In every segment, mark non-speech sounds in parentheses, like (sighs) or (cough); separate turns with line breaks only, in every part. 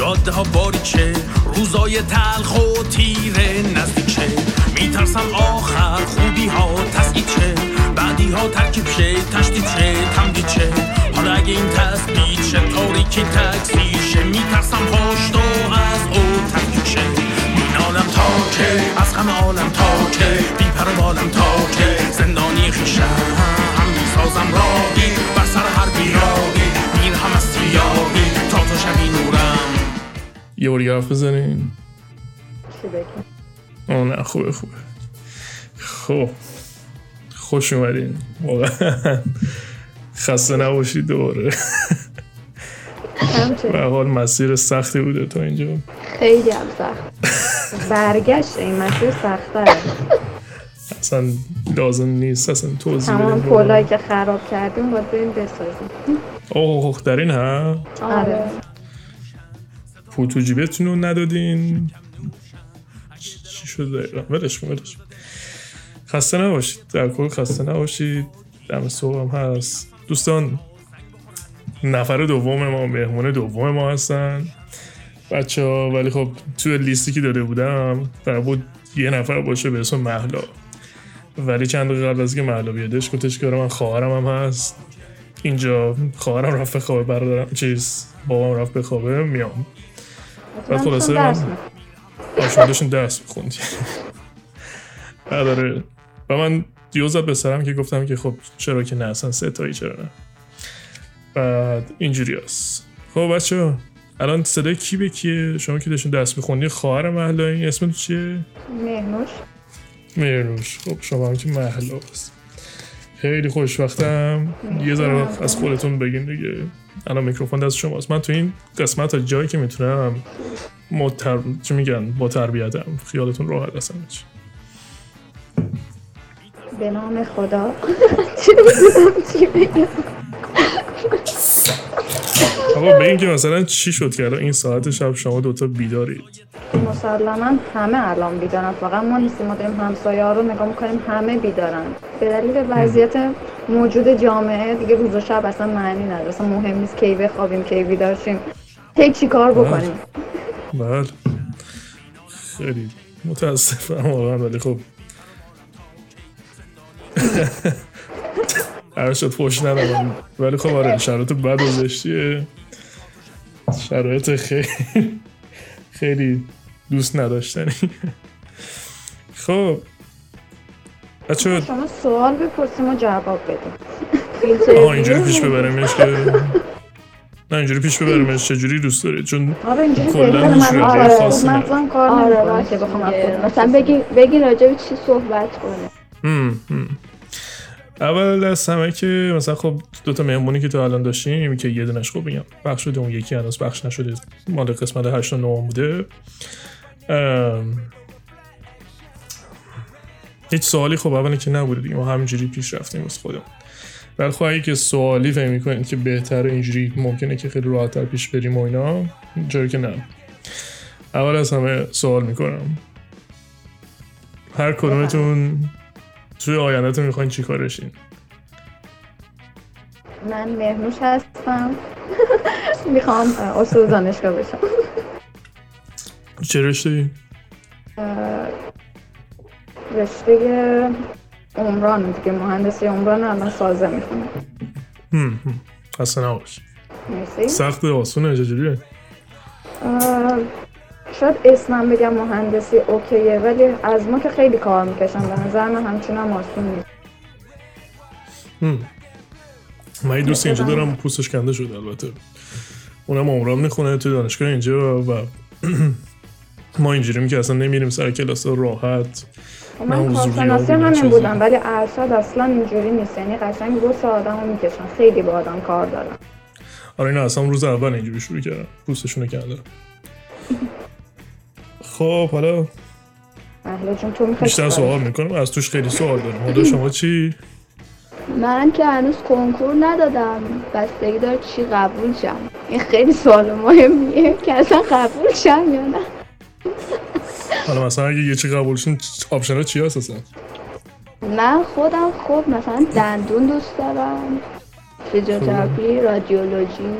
جاده ها باریک شه روزای تلخ و تیره نزدیک شه میترسم آخر خوبی ها تسکید شه. بعدی ها ترکیب شه تشدید شه تمدید شه. حالا اگه این تثبیت شه تاریکی تکسی شه. میترسم و از او تفکیک شه. مینالم تا که از غم عالم تا که بی پر بالم تا که زندانی خیشم.
یه بار حرف بزنین. آه نه خوبه خوبه. خب. خوش اومدین. واقعا. خسته نباشید دوباره. به حال مسیر سختی بوده تا اینجا.
خیلی هم سخت. برگشت این مسیر سختره
اصلا لازم نیست. اصلا توضیح
تمام پولایی که خراب کردیم باید بریم بسازیم.
اوه در این ها
آره.
پول تو رو ندادین؟ چی شد دقیقا ولش ولش. خسته نباشید. در کل خسته نباشید. دم صبح هم هست. دوستان نفر دوم ما مهمون دوم ما هستن. بچه ها ولی خب توی لیستی که داده بودم در بود یه نفر باشه به اسم محلا ولی چند دقیقه قبل از که محلا بیادش گفتش که من خواهرم هم هست. اینجا خواهرم رفت بخوابه برادرم چیز بابام رفت بخوابه میام. بعد خلاصه من- داشتین درس بعد (laughs) آره و من دیو زد به سرم که گفتم که خب چرا که نه؟ اصلا سه تایی چرا نه؟ بعد اینجوری هست. خب بچه الان صدای کی به کیه؟ شما که داشتین درس میخوندی خواهر محلا این اسمت چیه؟
مهنوش.
مرنوش خب شما هم که محلا هست. خیلی خوشبختم. یه ذره از خودتون بگین دیگه. الان میکروفون دست شماست. من تو این قسمت تا جایی که می‌تونم متر... چی میگن؟ با تربیتم. خیالتون راحت هستم.
به نام خدا.
آقا بگین که مثلا چی شد که الان این ساعت شب شما دوتا بیدارید؟
مسلما همه الان بیدارن. فقط ما نیستیم ما داریم همسایه ها رو نگاه می‌کنیم همه بیدارن. به دلیل وضعیت موجود جامعه دیگه روز و شب اصلا معنی نداره. اصلا مهم نیست کی بخوابیم کی بیدار شیم کی چی کار بکنیم.
بله. خیلی متاسفم واقعا ولی خب. هر شد ندارم. ولی خب آره شرایط بد و زشتیه. شرایط خیلی خیلی دوست نداشتنی. خب. بچه
شما سوال بپرسیم و جواب بدیم. (laughs)
آها اینجوری پیش ببریمش که. نه اینجوری پیش ببریمش. چجوری دوست دارید چون
آره اینجوری
کلاً. هیچ رابطه
آره
خاصی
مغزم کار
آره
که بخوام. خودم
مثلا بگی بگی راجع به چی صحبت کنه
هم، هم. اول از همه که مثلا خب دو تا مهمونی که تو الان داشتیم که یه دونش خوب بگم بخش شده اون یکی هنوز بخش نشده. مال قسمت 8 و 9 بوده. ام، هیچ سوالی خب اولی که نبوده دیگه ما همینجوری پیش رفتیم واسه خودم ولی خب اگه که سوالی فهم می‌کنید که بهتر اینجوری ممکنه که خیلی راحتتر پیش بریم و اینا جایی که نه. اول از همه سوال می‌کنم. هر کدومتون توی آیندهتون می‌خواین چی کارشین
من مهنوش هستم. (laughs) می‌خوام اصول دانشگاه بشم.
چه رشته؟
رشته عمران دیگه مهندسی عمران الان سازه می‌خونم.
خسته نباش.
مرسی.
سخت آسونه چجوریه؟
شاید اسمم بگم مهندسی اوکیه ولی از ما که خیلی کار می‌کشم به نظر من همچنان آسون نیست.
من یه دوست اینجا دارم پوستش کنده شده البته. اونم عمران می‌خونه توی دانشگاه اینجا و (clears throat) ما اینجوریم که اصلا نمیریم سر کلاس راحت.
من
حضوری
کارشناسی همین. بودم ولی ارشد اصلا اینجوری نیست. یعنی قشنگ دو سه آدم رو می‌کشن. خیلی با آدم کار دارن.
آره اینا اصلا روز اول اینجوری شروع کردن. پوستشونو کردن خب حالا
تو
بیشتر سوال می‌کنم؟ از توش خیلی سوال دارم. حالا شما چی؟
من که هنوز کنکور ندادم. بستگی داره چی قبول شم. این خیلی سوال مهمیه که اصلا قبول شم یا نه.
حالا مثلا اگه یه چی قبولشون option ها چی هست اصلا؟
من خودم خوب مثلا دندون دوست دارم فیزیوتراپی رادیولوژی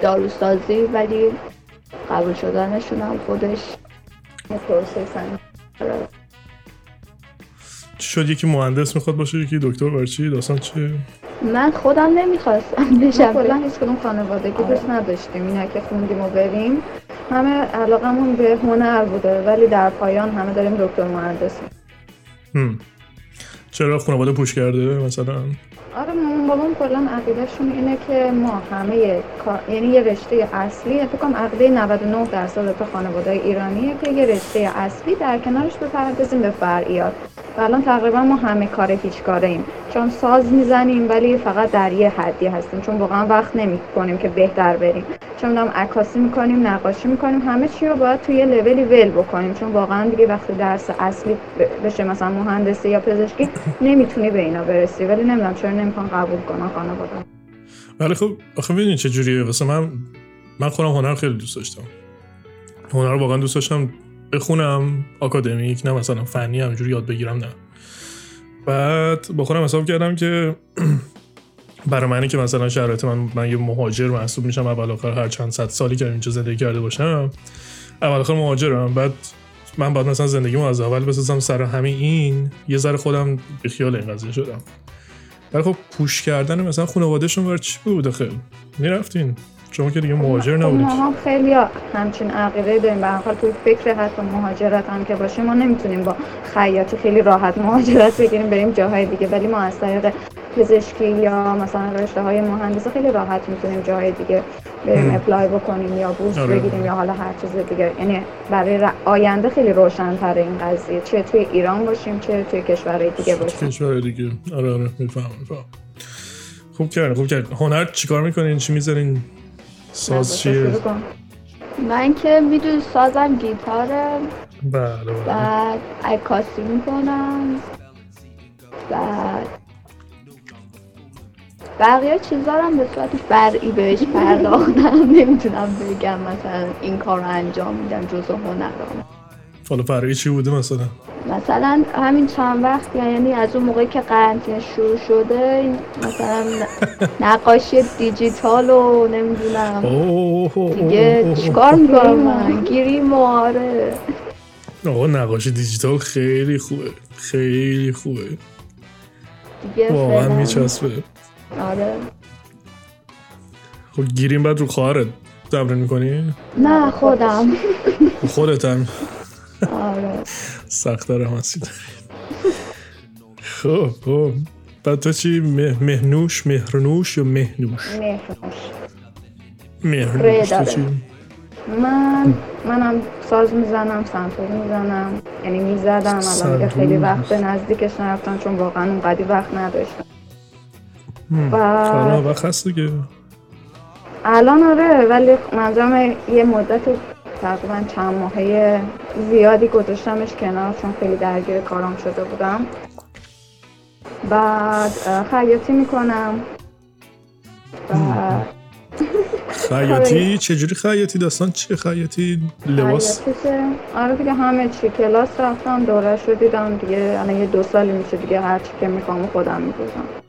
داروسازی ولی قبول شدنشون هم خودش داره.
چی شد؟ یکی مهندس می‌خواد باشه یکی دکتر بر چی؟ داستان چیه
من خودم نمی‌خواستم. بشم
کلا (laughs) هیچ کدوم خانوادگی دوست نداشتیم. اینا که خوندیم و بریم. همه علاقمون به هنر بوده ولی در پایان همه داریم دکتر مهندس
هم. چرا خانواده پوش کرده مثلا؟
آره مامان بابام کلا عقیدهشون اینه که ما همه یعنی یه رشته اصلی فکر کنم عقیده 99 درصد تو خانواده ایرانیه که یه رشته اصلی در کنارش بپردازیم به فرعیات. و الان تقریبا ما همه کار هیچ کاره ایم. چون ساز می‌زنیم ولی فقط در یه حدی هستیم. چون واقعا وقت نمی کنیم که بهتر بریم. چون می‌دونم عکاسی می‌کنیم نقاشی می‌کنیم همه چی رو باید توی یه لولی ول بکنیم. چون واقعا دیگه وقتی درس اصلی بشه مثلا مهندسی یا پزشکی نمی‌تونی به اینا برسی. ولی نمی‌دونم چرا نمی‌خوان قبول کنن خانواده.
ولی خب آخه ببینید چه جوریه؟ واسه من من خودم هنر خیلی دوست داشتم. هنر واقعا دوست داشتم. بخونم آکادمیک نه مثلا فنی همجوری یاد بگیرم نه. بعد با خودم حساب کردم که (clears throat) برای منی که مثلا شرایط من من یه مهاجر محسوب میشم اول آخر هر چند صد سالی که اینجا زندگی کرده باشم اول آخر مهاجرم. بعد من بعد مثلا زندگیمو از اول بسازم سر همین این یه ذره خودم به خیال این قضیه شدم. ولی خب پوش کردن مثلا خانوادهشون بر چی بود خیلی می‌رفتین. شما که دیگه مهاجر نبودید.
ما خیلی همچین عقیده داریم. به هر حال توی فکر حتی مهاجرت هم که باشیم ما نمی‌تونیم با خیاطی خیلی راحت مهاجرت بگیریم بریم جاهای دیگه. ولی ما از طریق پزشکی یا مثلا رشته های مهندسی خیلی راحت می‌تونیم جاهای دیگه بریم. اپلای بکنیم یا بورس
آره.
بگیریم یا حالا هر چیز دیگه. یعنی برای ر- آینده خیلی روشن این قضیه. چه توی ایران باشیم چه توی کشورهای دیگه باشیم.
کشور دیگه. آره آره. میفهم میفهم خوب کردین خوب کردین. هنر چیکار می‌کنین؟ چی می‌ذارین؟ ساز چیه.
من که می‌دونی سازم گیتاره.
بله بله.
بعد عکاسی می‌کنم. بعد بقیه چیزا رو هم به صورت فرعی بهش پرداختم. (laughs) نمی‌تونم بگم مثلا این کار رو انجام میدم جزء هنرم.
حالا فرقی چی بوده مثلا؟
مثلا همین چند وقت یعنی از اون موقعی که قرنطینه شروع شده مثلا (laughs) نقاشی دیجیتال و نمی‌دونم. دیگه. چیکار می‌کنم؟ من گیریم آره.
آقا نقاشی دیجیتال خیلی خوبه. خیلی خوبه.
دیگه
واقعا میچسبه.
آره.
خب گیریم بعد رو خواهرت. تمرین می‌کنی؟
نه خودم.
خودت هم. (laughs)
آره.
سخت داره. همسی خب خب. بعد تو چی؟ مه- مهنوش مهرنوش یا مهنوش؟
مهرنوش.
مهرنوش. تو
داره.
چی
من منم ساز می‌زنم سنتور می‌زنم. یعنی می‌زدم الان خیلی. وقت به نزدیکش نرفتم چون واقعا اونقدی وقت نداشتم. و-
وقت هست دیگه.
الان آره ولی منظورم یه مدت تقریبا چند ماهه زیادی گذاشتمش کنار چون خیلی درگیر کارام شده بودم. بعد خیاطی می‌کنم. بعد (laughs) (laughs)
خیاطی؟ چجوری خیاطی؟ داستان چیه خیاطی؟ لباس؟
خیاطی آره دیگه همه چی. کلاس رفتم دوره رو دیدم دیگه الان یه دو سالی میشه دیگه هر چی که می‌خوام خودم میپوشم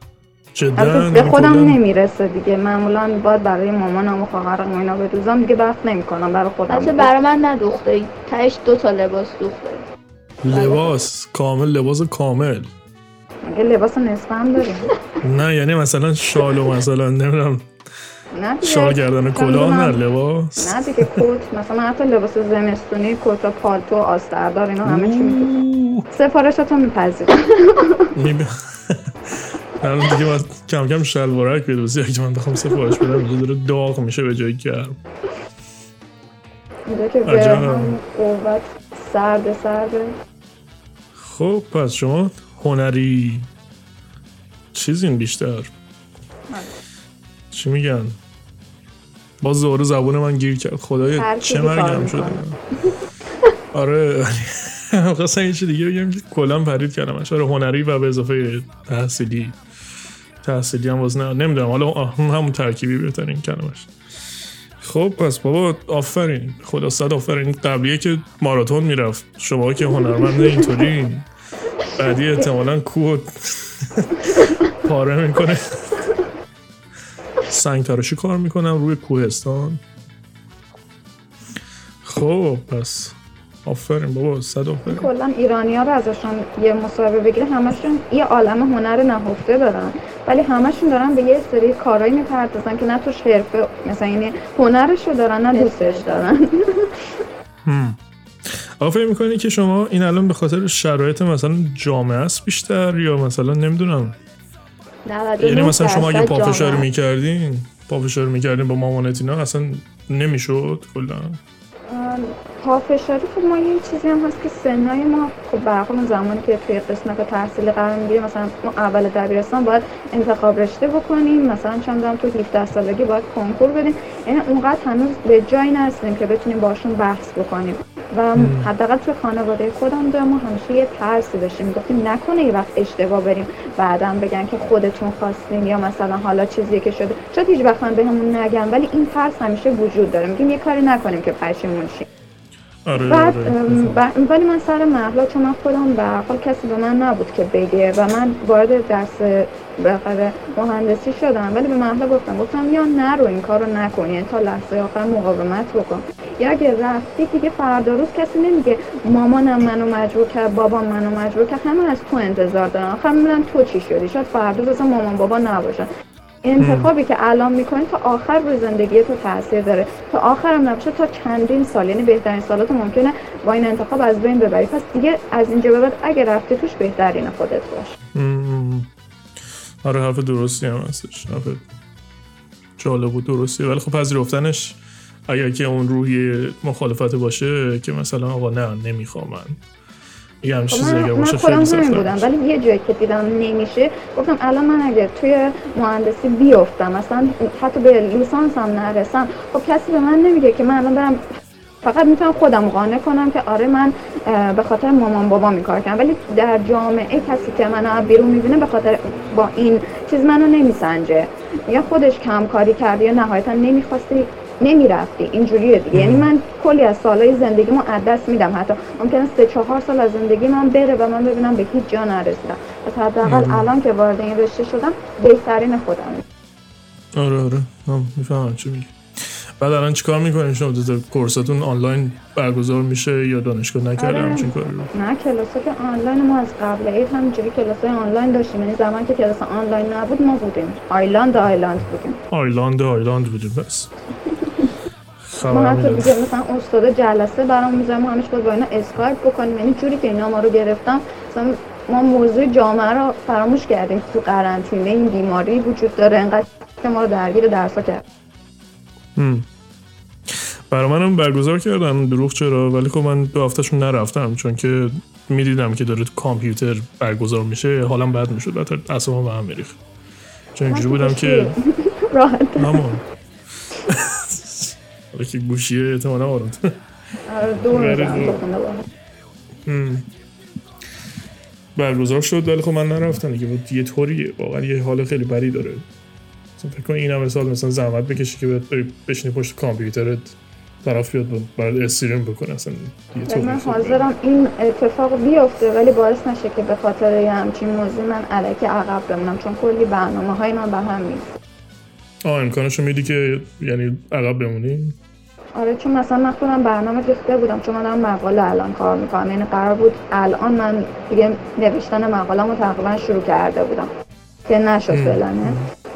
جدا
به خودم؟ نمی‌رسه دیگه. معمولا باید برای مامانم و خواهرم و اینا بدوزم دیگه وقت نمی‌کنم برای خودم
البته برای من ندوخته. تهش دو تا لباس دوخته.
لباس کامل لباس کامل.
مگه لباس نصف هم داریم؟ (laughs)
نه یعنی مثلا شال و مثلا نمی‌دونم
نه
شال گردن کلاه نه. لباس.
نه دیگه کت مثلا حتی لباس زمستونی کت و پالتو آستردار اینا همه چی می‌تونم. سفارشاتو میپذیرم. (laughs) (laughs)
الان دیگه باید کم کم شلوارک بدوزی اگه من بخوام سفارش بدم اینجا داره داغ میشه به جای گرم.
اینجا که. هم قوت سرد سرده
خب پس شما هنری. چیزین بیشتر. چی میگن؟ باز دوباره زبون من گیر کرد. خدای چه مرگم. شده. آره. (laughs) خواستم یه چی دیگه بگم. که کلا پرید کردم آره هنری و به اضافه تحصیلی. تحصیلی هم باز نه نمی‌دونم. حالا همون ترکیبی بهترین کلمش خب پس بابا آفرین. خدا صد آفرین. قبلیه که ماراتون می‌رفت. شما که هنرمند اینطوری. بعدی احتمالا کوه (laughs) پاره می‌کنه. سنگ تراشی کار می‌کنم روی کوهستان. خب پس آفرین بابا صد آفرین.
کلا ایرانی ها رو ازشون یه مصاحبه بگیره همشون یه عالم هنر نهفته دارن ولی همشون دارن به یه سری کارهایی می‌پردازن که نه توش حرفه مثلا یعنی هنرشو دارن نه دوستش دارن.
آقا فکر می‌کنی که شما این الان به خاطر شرایط مثلا جامعه است بیشتر یا مثلا نمی‌دونم.
99
یعنی مثلا شما اگه پافشاری. می‌کردین پافشاری می‌کردین با مامانت اینا اصلا نمی‌شد کلا؟
پافشاری خب ما یه چیزی هم هست که سنای ما خب اون زمانی که توی قسمت تحصیلی قرار می‌گیریم مثلا ما اول دبیرستان باید انتخاب رشته بکنیم مثلا چند دارم تو 17 سالگی باید کنکور بدیم. یعنی اونقدر هنوز به جایی نرسیدیم که بتونیم باشون بحث بکنیم. و حداقل توی خانواده خودم دارم ما همیشه یه ترسی داشتیم. می‌گفتیم نکنه یه وقت اشتباه بریم بعدم بگن که خودتون خواستین یا مثلا حالا چیزی که شده. شاید هیچ وقت بهمون نگن ولی این ترس همیشه وجود داره. میگیم یه کاری نکنیم که پشیمون شیم.
آره
بعد
آره
ولی من سر محلا چون من خودم به کسی به من نبود که بگه و من وارد درس بالاخره مهندسی شدم. ولی به محلا گفتم گفتم یا نرو این کارو نکن یعنی تا لحظه آخر مقاومت بکن. یا اگه رفتی دیگه فردا روز کسی نمیگه مامانم منو مجبور کرد بابام منو مجبور کرد. همه از تو انتظار دارن. آخر می‌بینن تو چی شدی؟ شاید فردا روز مامان بابا نباشن انتخابی که الان می‌کنی تا آخر روی زندگی تو تاثیر داره. تا آخرم نباشه تا چندین سال. یعنی بهترین سالات ممکنه با این انتخاب از بین ببری. پس دیگه از اینجا به بعد اگه رفتی توش بهترین خودت باش.
آره حرف درستی هم هستش. حرف جالب و درستی. ولی خب پذیرفتنش اگر که اون روحی مخالفت باشه که مثلا آقا نه نمی‌خوام من. یه همچین
خب
چیزی اگر باشه خیلی
بودم. ولی یه جایی که دیدم نمیشه گفتم الان من اگه توی مهندسی بیفتم مثلا حتی به لیسانس هم نرسم خب کسی به من نمیگه که من الان برم فقط می‌تونم خودم قانع کنم که آره من به خاطر مامان بابا این کار کردم ولی در جامعه کسی که منو از بیرون می‌بینه به خاطر با این چیز منو نمیسنجه یا خودش کم کاری کرده یا نهایتا نمی‌خواستی نمی‌رفتی اینجوریه دیگه. یعنی من کلی از سالهای زندگیمو از دست میدم. حتی ممکنه سه چهار سال از زندگی من بره و من ببینم به هیچ جا نرسیدم. پس حداقل الان که وارد این رشته شدم بهترین خودم
آره آره. هم می‌فهمم چی میگی. بعد الان چیکار می‌کنین شما course اتون آنلاین برگزار میشه یا دانشگاه نکرده
آره.
همچین کاری؟ رو
نه کلاس که آنلاین ما از قبل عید همینجوری کلاس آنلاین داشتیم. یعنی زمان که کلاس آنلاین نبود ما بودیم. آنلاین آنلاین بودیم.
آنلاین آنلاین بودیم. بس.
ما حتی دیگه مثلا استاد جلسه برام می‌ذاره ما همش باید با اینا اسکایپ بکنیم. یعنی جوری که اینا ما رو گرفتم مثلا ما موضوع جامعه رو فراموش کردیم تو قرنطینه. این بیماری وجود داره انقدر که ما رو درگیر درسا کرد.
برای منم برگزار کردم دروغ چرا؟ ولی خب من دو هفتهشون نرفتم چون که می‌دیدم که داره تو کامپیوتر برگزار میشه. حالم بد می‌شد بعد اصلا به هم میریخت. چون اینجوری بودم که (laughs)
راحت. (laughs)
که گوشیه احتمالا آروم
دور.
برگزار شد ولی خب من نرفتم دیگه بود یه طوریه واقعا یه حال خیلی بدی داره مثلا فکر کن این همه سال مثلا زحمت بکشی که بری بشینی پشت کامپیوترت طرف بیاد برات استریم بکنه اصلا یه طوری
من. حاضرم این اتفاق بیفته ولی باعث نشه که به خاطر یه همچین موضوع من علکی عقب بمونم چون کلی برنامه های من به هم می‌ریزه.
آه امکانشو میدی که یعنی عقب بمونی؟
آره چون مثلا من خودم برنامه ریخته بودم چون من دارم مقاله الان کار می‌کنم. یعنی قرار بود الان من دیگه نوشتن مقاله رو تقریبا شروع کرده بودم. که نشد فعلا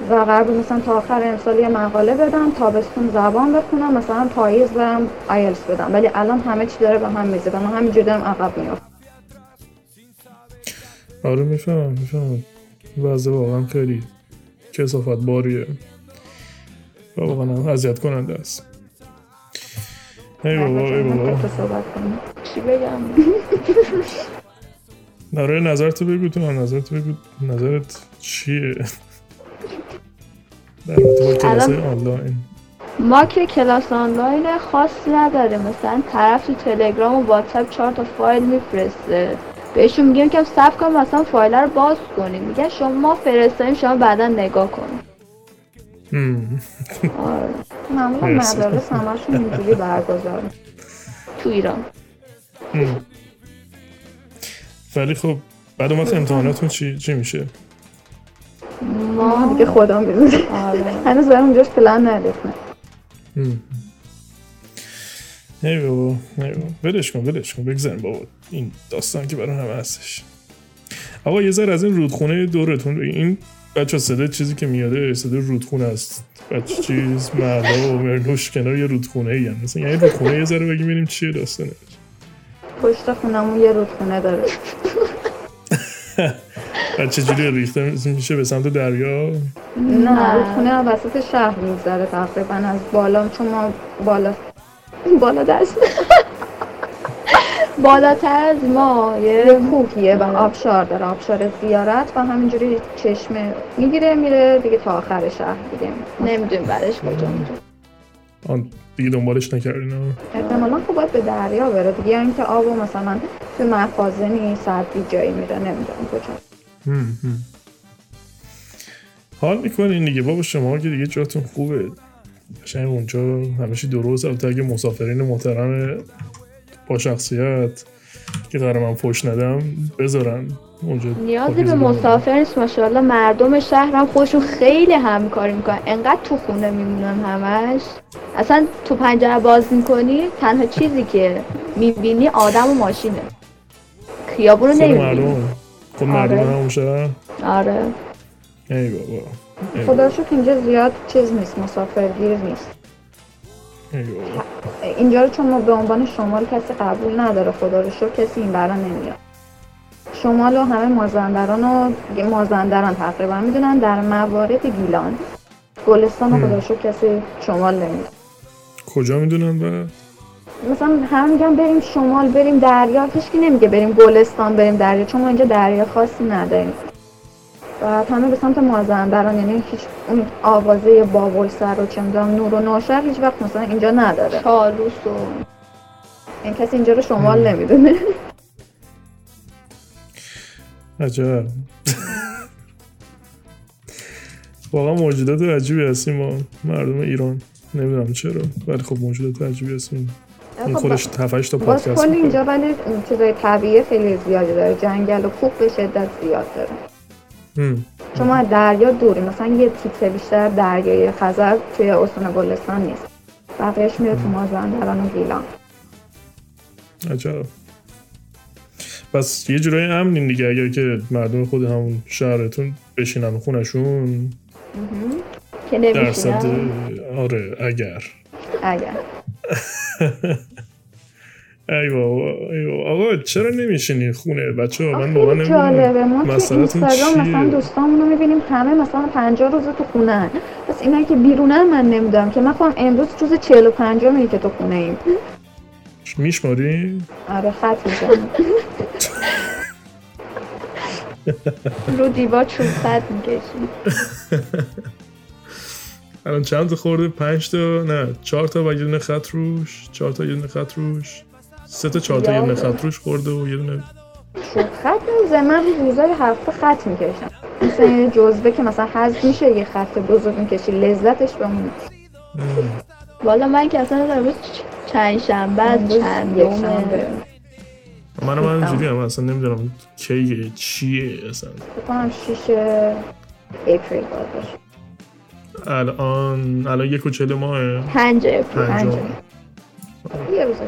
و قرار بود مثلا تا آخر امسال یه مقاله بدم تابستون زبان بخونم مثلا پاییز برم آیلتس بدم. ولی الان همه چی داره به هم میزه و من همینجوری دارم عقب میافتم.
آره می‌فهمم می‌فهمم. وضع واقعا خیلی کسافت باریه. واقعا اذیت کننده است ای بابا ای بابا
کنیم
چی بگم
آره نظرتو بگو تو نظرتو بگو نظرت چیه در با کلاس آنلاین
ما که کلاس آنلاین خاصی نداره مثلا طرف تو تلگرام و واتساپ چهار تا فایل میفرسته بهشون میگیم که صبر کن مثلا فایل رو باز کنیم میگن شما فرستادیم شما بعدا نگاه کن
هم.
آره.
معمولا. مدارس همشون اینجوری برگزار.
تو ایران.
ولی خب بعد اون وقت امتحاناتون چی, چی میشه؟
ما دیگه خدا می‌دونه
آره.
هنوز برام اونجاش پلان نداشتم
هم. ای بابا ای بابا. ولش کن ولش کن. بگذاریم بابا. این داستان که برای همه هستش. آقا یه ذره از این رودخونه دورتون بگین. این بچه صدا چیزی که میاده صدا رودخونه است. بچه چیز مردا و مرنوش کنار یه رودخونه ای هم مثلا یعنی رودخونه یه ذره بگیم ببینیم چیه داستانه
پشت خونمون یه رودخونه داره. (laughs)
بعد چجوری ریخته میشه به سمت دریا؟
نه رودخونه وسط شهر میگذره تقریبا. از بالا چون ما بالا بالا دست
بالاتر از ما
یه
یه
کوهیه و آبشار داره آبشار زیارت و همینجوری چشمه می‌گیره میره دیگه تا آخر شهر دیگه.
نمی‌دونیم برش کجا میره
آن دیگه دنبالش نکردین؟
احتمالا خب باید به دریا بره دیگه یا اینکه آبو مثلا تو مخازنی سردی جایی میره نمی‌دونم کجا.
هم، هم. حال می‌کنین دیگه بابا شما که دیگه جاتون خوبه. قشنگ اونجا همیشه درست البته اگه مسافرین محترم با شخصیت که قرار من فوش ندم بذارن. اونجا
نیازی به. مسافر نیست ماشاءالله مردم شهر هم خودشون خیلی همکاری می‌کنن. انقدر تو خونه میمونن همش. اصلا تو پنجره باز می‌کنی تنها چیزی که می‌بینی آدم و ماشینه. خیابون رو
خود
نمی‌بینی.
مردم. خود
آره.
مردم همون شهر؟
آره.
ای بابا.
خدا شکر اینجا زیاد چیز نیست مسافرگیر نیست. اینجا رو چون ما به عنوان شمال کسی قبول نداره خدا رو شکر کسی این برا نمیاد. شمال و همه مازندران و مازندران تقریبا می‌دونن در موارد گیلان. گلستان و خدا رو شکر کسی شمال نمیاد
کجا می‌دونن و؟
مثلا هم میگن بریم شمال بریم دریا هیچکی نمیگه بریم گلستان بریم دریا چون ما اینجا دریا خاصی نداریم. و همه به سمت مازندران یعنی هیچ اون آوازه بابل سر و چه می‌دونم نور و نوشهر هیچ وقت مثلا اینجا نداره.
چالوس و
این کسی اینجا رو شمال نمی‌دونه.
عجب. واقعا موجودات عجیبی هستیم ما. مردم ایران. نمی‌دونم چرا. ولی خب موجودات عجیبی هستیم. این خودش هفتش تا
خب
پادکست.
اینجا ولی چیزای طبیعی خیلی زیادی داره. جنگل و کوه به شدت زیاد داره. چون ما از دریا دوریم مثلا یه تیکه بیشتر دریای خزر توی استان گلستان نیست. بقیهش میره تو مازندران و گیلان.
عجب. پس یه جورایی امنین دیگه. اگر که مردم خود همون شهرتون بشینن خونشون.
که
درصد آره اگر.
اگر. (laughs)
ای بابا ای بابا. آقا چرا نمیشینی خونه؟ بچه ها من واقعا
جالبه. ما مثلا
چیه؟
دوستامون رو می‌بینیم همه مثلا 50 روز تو خونه پس اینا که بیرونن من نمی‌دونم که من خودم امروز روز 45 میگه که تو خونه ایم.
میشماری؟
آره خط می‌زنم.
رو دیوار چوب خط می‌کشی
الان چند تا خورده؟ پنج تا؟ نه چهار تا و یه خط روش. چهار تا یه خط روش. سه تا چهار تا یه دونه خط روش خورده و یه دونه
خط نمیزه من روزای هفته خط می‌کشم. مثلا یه جزوه که مثلا حذف میشه یه خط بزرگ می‌کشی لذتش به اون
والا من که اصلا امروز چند شنبه از چند
یک شنبه.
من من اینجوری هم اصلا نمی‌دونم کیه چیه اصلا.
فکر کنم 6 اپریل باید باشه.
الان الان یک و چهل ماه
پنج اپریل
پنجم.
یه روزش.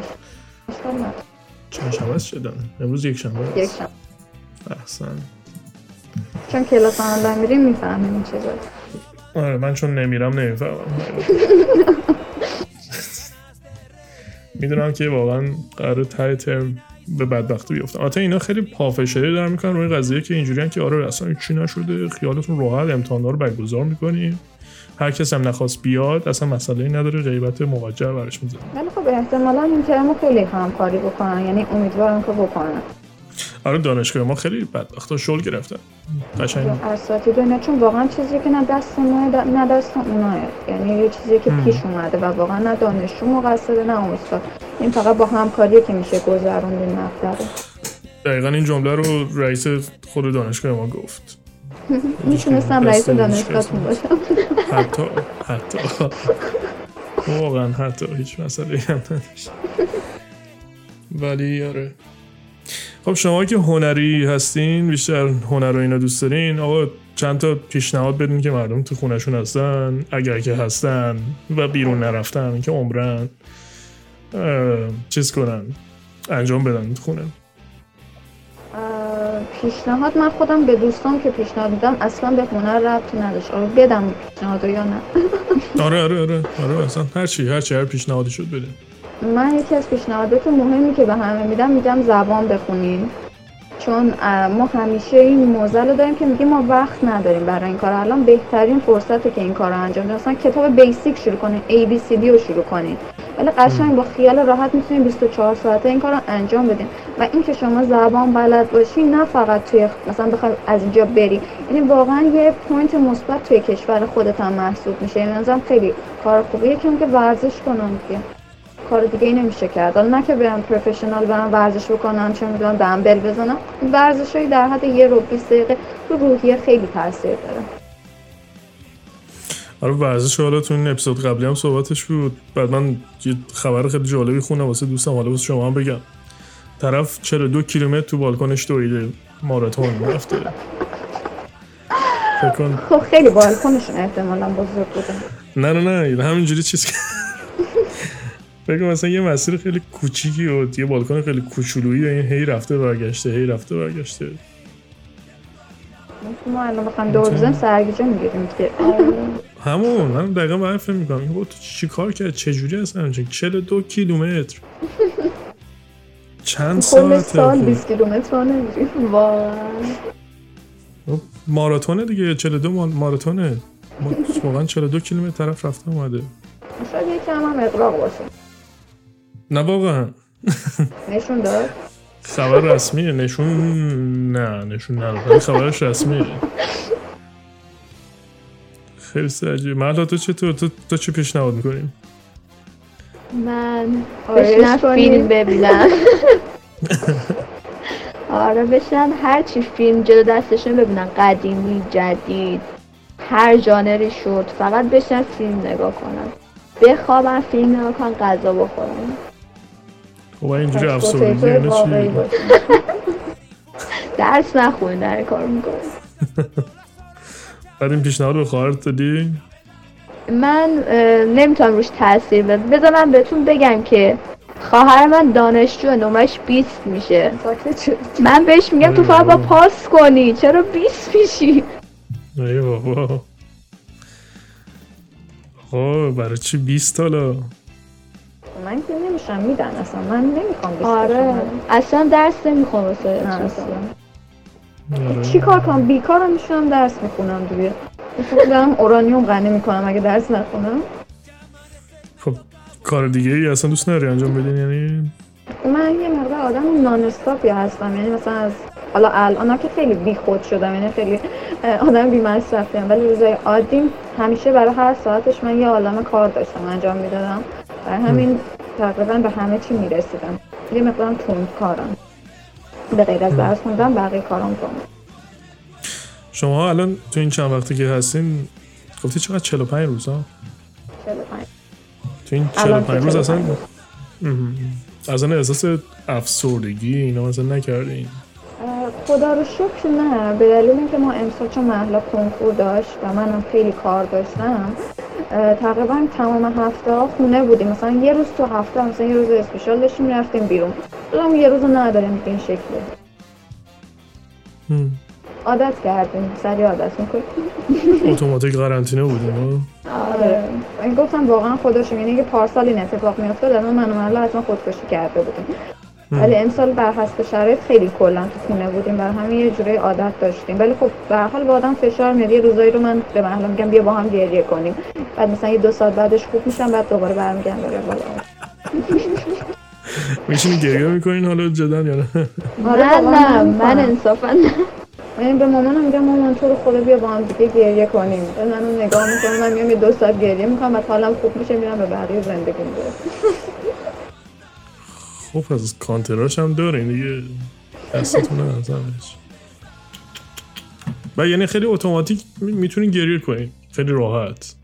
چند شنبه است؟ شدن امروز یک شنبه است.
یک شنبه.
احسن.
چون کلاس آنلاین میریم می‌فهمیم این چیزا.
آره من چون نمیرم نمی‌فهمم. می‌دونم که واقعا قرار ته ترم به بدبختی بیفتم. البته اینا خیلی پافشاری دارن می‌کنن روی قضیه که اینجوریان که آره اصلا چی نشده خیالتون راحت امتحانا رو برگزار می‌کنیم هر کس هم نخواست بیاد اصلا مسئله نداره غیبت موجه برش می‌زنه
ولی خب احتمالا این ترمو خیلی همکاری بکنن یعنی امیدوارم که بکنن.
آره دانشگاه ما خیلی بدبختا شل گرفتن قشنگ.
اساتید و اینا چون واقعا چیزی که نه دست ما نه دست اوناه. یعنی یه چیزی که پیش اومده و واقعا نه دانشجو مقصره نه استاد. این فقط با همکاری که میشه گذروند این رو
دقیقا این جمله رو رئیس خود دانشگاه ما گفت. (laughs)
می‌تونستم رئیس دانشگاهتون باشم.
حتی حتی. واقعا حتی هیچ مسئله هم نداشت. ولی آره. خب شما که هنری هستین بیشتر هنر رو اینا دوست دارین آقا چند تا پیشنهاد بدین که مردم تو خونشون هستن اگر که هستن و بیرون نرفتن که عمرن چیز کنن انجام بدن تو خونه.
پیشنهاد من خودم به دوستان که پیشنهاد میدم اصلا به هنر ربطی نداشت. آره بدم پیشنهاد یا نه. (laughs)
آره آره آره آره اصلا هرچی هرچی هر پیشنهادی شد بده
من یکی از پیشنهادات مهمی که به همه میدم میگم زبان بخونین. چون ما همیشه این موزه رو داریم که میگیم ما وقت نداریم برای این کار الان بهترین فرصته که این کار رو انجام بدین مثلا کتاب بیسیک شروع کنین ABCD رو شروع کنین. ولی قشنگ با خیال راحت می‌تونین 24 ساعته این کار رو انجام بدین و اینکه شما زبان بلد باشین نه فقط توی مثلا بخوای از اینجا بری. یعنی واقعا یه point مثبت توی کشور خودت هم محسوب میشه. یعنی مثلا خیلی کار خوبیه که که ورزش کنن دیگه کار دیگه ای نمیشه کرد. حالا نه که برم professional برم ورزش بکنم چه می‌دونم دنبل بزنم. ورزشایی در حد یه رو 20 دقیقه رو روحیه خیلی تاثیر داره.
آره ورزش حالا تو این اپیزود قبلی هم صحبتش بود. بعد من یه خبر خیلی جالبی خوندم واسه دوستم حالا واسه شما هم بگم. طرف 42 کیلومتر تو بالکنش دویده ماراتون رفته.
خب خیلی بالکنشون احتمالا بزرگ بوده.
نه نه نه همینجوری چیز. فکر کن مثلا یه مسیر خیلی کوچیکی و یه بالکن خیلی کوچولویی این هی رفته برگشته هی رفته برگشته.
ما الان بخوام دور بزنیم سرگیجه می‌گیریم که
همون من دقیقا برای فکر می‌کنم این تو چی کار کرد؟ چجوری هستن همچین؟ 42 کیلومتر. چند
کل
ساعته
سال
خب.
20 کیلومتر رو نمیریم.
واقعا
خب، ماراتونه دیگه 42 ما- ماراتونه. ما- واقعا 42 کیلومتر طرف رفته اومده.
شاید یکم هم اقراق باشه.
نه واقعا.
نشون داد؟
خبر رسمیه نشون نه نشون نداد. خبرش رسمیه خیلی عجیبه مرلا تو چطور تو, تو چه پیشنهاد می‌کنیم
من
کنی؟
فیلم ببینم. (laughs) آره بشنم هر چی فیلم جلو دستشون ببینم قدیمی جدید هر جانری شد. فقط بشنم فیلم نگاه کنم. بخوابم فیلم نگاه کنم غذا بخورم.
خب اینجوری
پس
افسردگی
پوتیتو
یعنی
واقعی
چی. (laughs) (laughs)
درس نخونی در کار می‌کنم
بعد این پیشنهاد به خواهرت دادی؟
من نمی‌تونم روش تاثیر بدم. بذار من بهتون بگم که خواهر من دانشجو نمرش 20 میشه. من بهش میگم تو فقط با. پاس کنی. چرا 20 میشی؟
ای بابا. آقا برای چی 20 حالا؟
من که نمیشم میدن اصلا. من نمی‌خوام بیست
آره. اصلا درس نمی‌خوام واسه
چی کار کنم؟ بیکارم میشونم درس می‌خونم دیگه. دارم اورانیوم غنی می‌کنم اگه درس نخونم.
خب کار دیگه ای اصلا دوست نداری انجام بدین یعنی
من یه مقدار آدم نان استاپی هستم. یعنی مثلا از حالا الان که خیلی بی خود شدم یعنی خیلی آدم بی مصرفیم ولی روزای عادی همیشه برای هر ساعتش من یه عالم کار داشتم انجام می‌دادم. برای همین تقریبا به همه چی می‌رسیدم. یه مقدارم تند کارم. به غیر از درس خوندم بقیه کارام کنم
شما الان تو این چند وقتی که هستین گفتی چقدر 45 روز ها؟
45
تو این
الان
45
که
روز اصلا
45
مهم. اصلا احساس افسردگی اینا مثلا نکردین؟
خدا رو شکر نه. به دلیل اینکه ما امسال چون محلا کنکور داشت و منم خیلی کار داشتم تقریبا تمام هفته ها خونه بودیم. مثلا یه روز تو هفته مثلا یه روز اسپیشال داشتیم رفتیم بیرون. الان یه روز رو نداریم به این شکله
هم.
عادت کردیم سریع عادت می‌کنیم
اتوماتیک قرنطینه بودین ها؟
آره این گفتم واقعا شکر یعنی اگه پارسال این اتفاق میافتاد الان من و محلا حتما خودکشی کرده بودیم ولی امسال بر حسب شرایط خیلی کلا تو خونه بودیم برای همین یه جوری عادت داشتیم ولی خب به هر حال با آدم فشار میاد یه روزایی رو من به محلا میگم بیا با هم گریه کنیم بعد مثلا یه دو ساعت بعدش خوب میشم بعد دوباره برمیگردم بالا
میشین گریه می‌کنین؟ حالا جدا یا نه؟
آره
نه
من
من
می‌کنم.
انصافا نه.
یعنی به مامانم میگم مامان تو رو خدا بیا با هم دیگه گریه کنیم؟ منو نگاه می‌کنه من میگم یه دو ساعت گریه می‌کنم بعد حالم خوب میشه میرم به بقیه زندگی میگم
خب از کانتراش هم دارین دیگه. دستتون نزنش و یعنی خیلی اتوماتیک می- می‌تونین گریه کنین. خیلی راحت.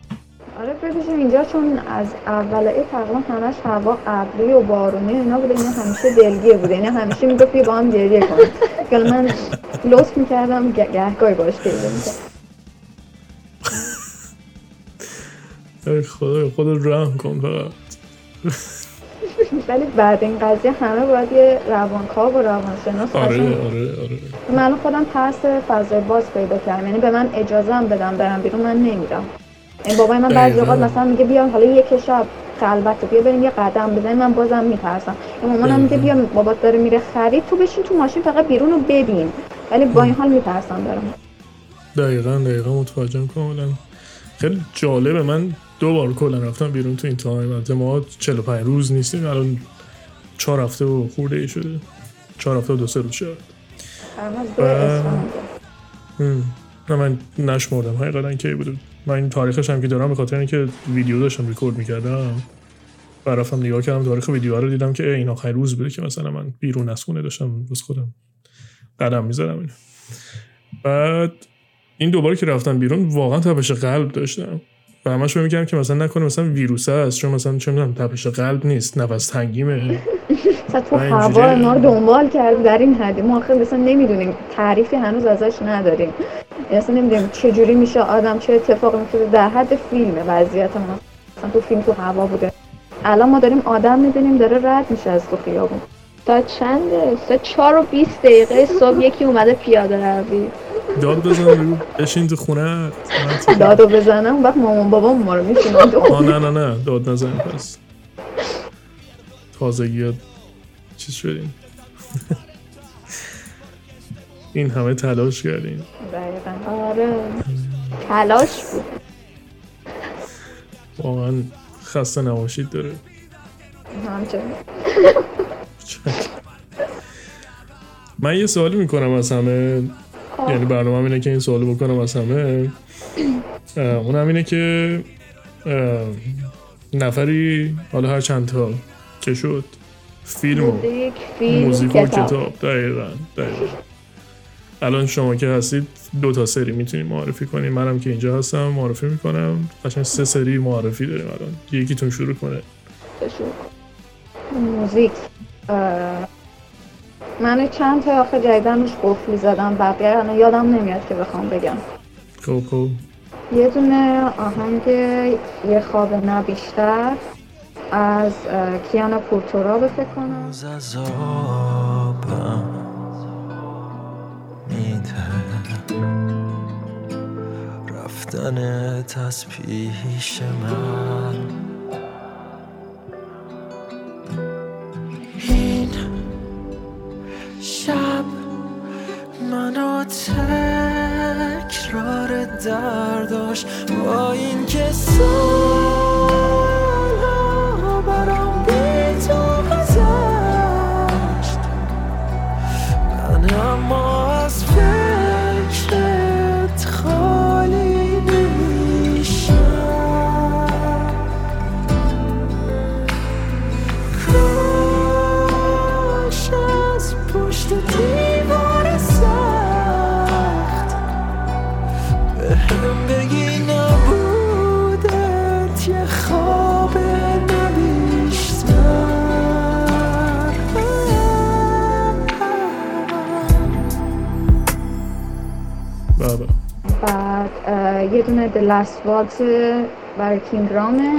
آره بپیشیم اینجا چون از اول ای تقریبا همش هوا ابری و بارونی اینا بوده اینا همیشه دلگیر بوده اینا همیشه می‌گفت بیا با هم گریه کنیم. که من لطف می‌کردم گهگاهی باش گریه می‌کردم
خدا خود رحم کن فقط.
ولی بعد این قضیه همه باید یه روانکاو و روانشناس
آره. آره آره.
من خودم ترس فضای باز پیدا کردم. یعنی به من اجازه هم بدم برم بیرون من نمیرم. بابای من بعضی اوقات. مثلا میگه بیا حالا یک شب خلوت بیا بریم یه قدم بزنیم من بازم میترسم. یا مامانم میگه بیا بابات داره میره خرید تو بشین تو ماشین فقط بیرون رو ببین ولی با این حال میترسم برم.
دقیقا دقیقا متوجهم کاملا. خیلی جالبه من دو بار کلا رفتم بیرون تو این time. البته ما 45 روز نیستیم الان چهار هفته و خورده ای شده. چهار هفته و دو سه روز شد. هم. نه من نشمردم. حقیقتا کی بود؟ من این تاریخش هم که دارم به خاطر اینکه ویدیو داشتم ریکورد می‌کردم. و رفتم نگاه کردم تاریخ ویدیو رو دیدم که این آخرین روز بوده که مثلا من بیرون از خونه داشتم بس خودم قدم می‌زدم اینو. بعد این دوباره که رفتم بیرون واقعا تپش قلب داشتم. و همش می‌کردم که مثلا نکنه مثلا ویروسه است چون مثلا چه می‌دونم تپش قلب نیست نفس تنگیمه.
مثلا تو هوا ما رو دنبال کرد در این حدی. ما آخر مثلا نمی‌دونیم تعریفی هنوز ازش نداریم. اصلا نمی‌دونیم چه جوری میشه آدم چه اتفاقی میفته در حد فیلمه وضعیت ما. مثلا تو فیلم تو هوا بوده. الان ما داریم آدم می‌بینیم داره رد میشه از تو خیابون.
تا چنده؟ تا چهار و بیست دقیقه صبح یکی اومده پیاده روی
داد بزن بگو بشین تو خونه.
دادو بزنم وقت مامان بابام ما رو میشونن
آه نه نه نه. داد نزن پس. تازگی چیز شدیم این همه تلاش کردیم
دقیقاً.
آره. تلاش بود.
واقعا خسته نباشید داره.
همچنین. (laughs)
من یه سوالی می‌کنم از همه. یعنی برنامه اینه که این سوالو بکنم از همه. (clears throat) اه، اونم اینه که نفری حالا هر چند تا که شد فیلم و
موزیک
و
کتاب.
دقیقا دقیقا. الان شما که هستید دو تا سری می‌تونید معرفی کنید. منم که اینجا هستم معرفی می‌کنم. قشنگ سه سری معرفی داریم الان. یکیتون شروع کنه.
موزیک. من چند تا آخه جدیدن روش قفلی زدم بقیه الان یادم نمیاد که بخوام بگم.
خب خب.
یه دونه آهنگ یه خواب نه بیشتر. از کیانا پورتورا فکر کنم.
از رفتنت از پیش من. این شب منو تکرار درداش با این که سالها یه
دونه The Last Waltz برای کینگ رامه.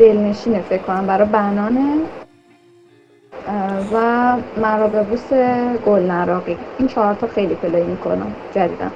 دلنشینه فکر کنم برای بنانه و مراببوس گل نراقی این چهار تا خیلی پلی می‌کنم جدیدن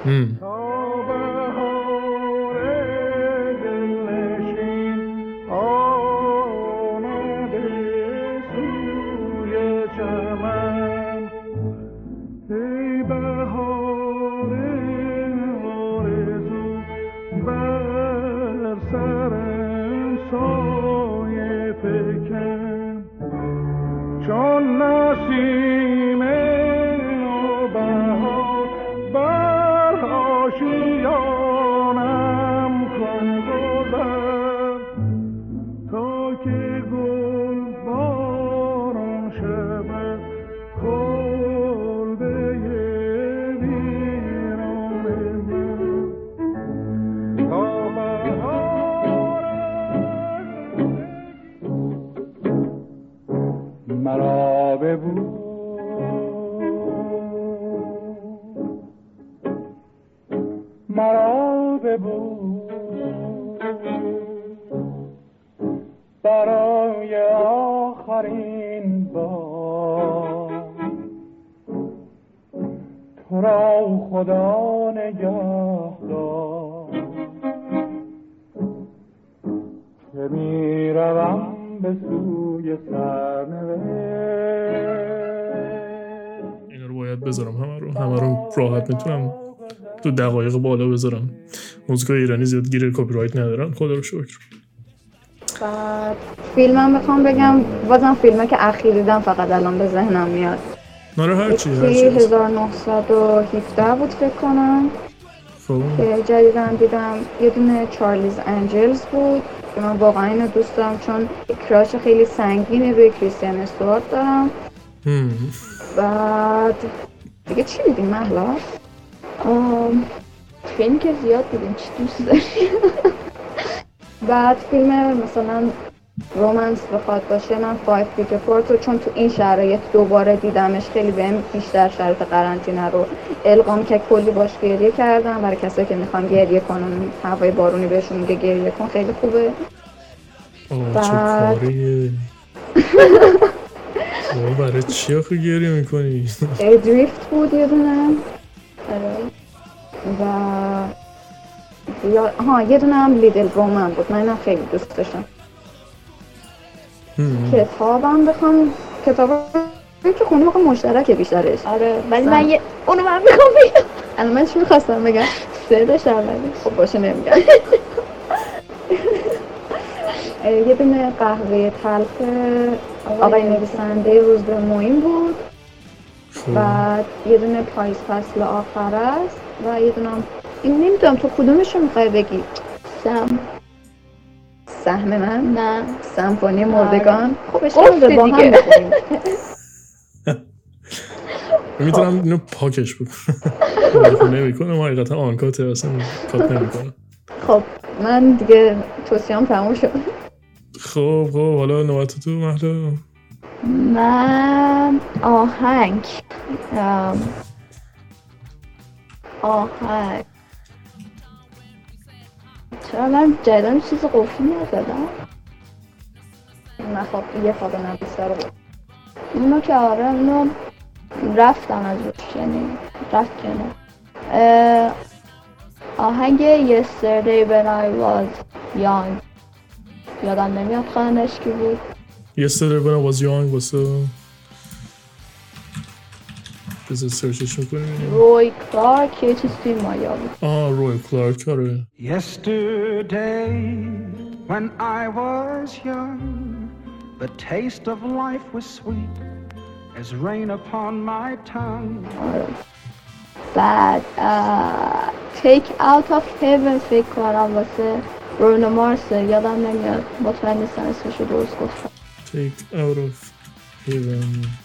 بالا بذارم. موزیکای ایرانی زیاد گیر کپی رایت ندارن. خدا رو شکر.
بعد فیلمم بخوام بگم بازم فیلمه که اخیر دیدم فقط الان به ذهنم میاد.
ناره هرچی هرچی هست.
1917 بود فکر کنم.
خب.
که جدیدن دیدم یه دونه چارلیز انجلز بود که من واقعا اینو دوست دارم چون کراش خیلی سنگینی روی کریستیان استوارت دارم. بعد دیگه چی دیدیم
مهلا؟ فیلم که زیاد دیدیم چی دوست داری؟ (laughs)
بعد فیلم مثلا romance بخواد باشه من Five Feet Apart و چون تو این شرایط دوباره دیدمش خیلی بهم بیشتر شرایط قرنطینه رو القام که کلی باش گریه کردم. برای کسایی که می‌خوان گریه کنن هوای بارونی بهشون میگه گریه کن خیلی خوبه. بعد-
برای چی آخه گریه می‌کنی؟ (laughs)
دریفت بود یه دونه. آره. و یا ها یه دونه هم لیدل رومن بود. من اینم خیلی دوست داشتم. کتابم بخوام کتاب که خونه بخوام مشترکه بیشترش.
آره ولی. من یه اونو من می‌خوام بگم
الان من چی می‌خواستم بگم؟
سه داشت اولش
خب باشه نمیگم. یه دونه قهوه تلخ آقای نویسنده روز به معین بود.
خب.
بعد یه دونه پاییز فصل آخر است. و یه دونه هم این نمی‌دونم تو کدومش رو می‌خوای بگی؟
سم
سهم من؟
نه.
سمفونی مردگان؟ خب
گفته
با هم. (laughs)
می‌تونم اینو پاکش بکنم (laughs) (laughs) نمی‌کنم حقیقتا آنکاته اصلا کات نمی‌کنم
خب من دیگه توصیام تموم شد.
خب خب حالا نوبت تو محلا
من آهنگ آهنگ چرا من جدیدن چیز قفلی نزدم
نه خب یه خواب نبیسته رو.
اونو که آره اونو رفتم از روش یعنی رفت کنه آهنگ Yesterday when I was young. یادم نمیاد خوانش کی بود؟
Yesterday when I was young واسه بذار سرچش می‌کنیم
روی کلارک یه چیز توی مایا بود
آه روی کلارک آره
Yesterday, when I was young, the taste of life was sweet as rain upon my tongue.
بعد اه، Take Out of Heaven فکر کنم واسه برونو مارس یادم نمیاد مطمئن نیستم اسمش رو درست گفتم
Take out of heaven.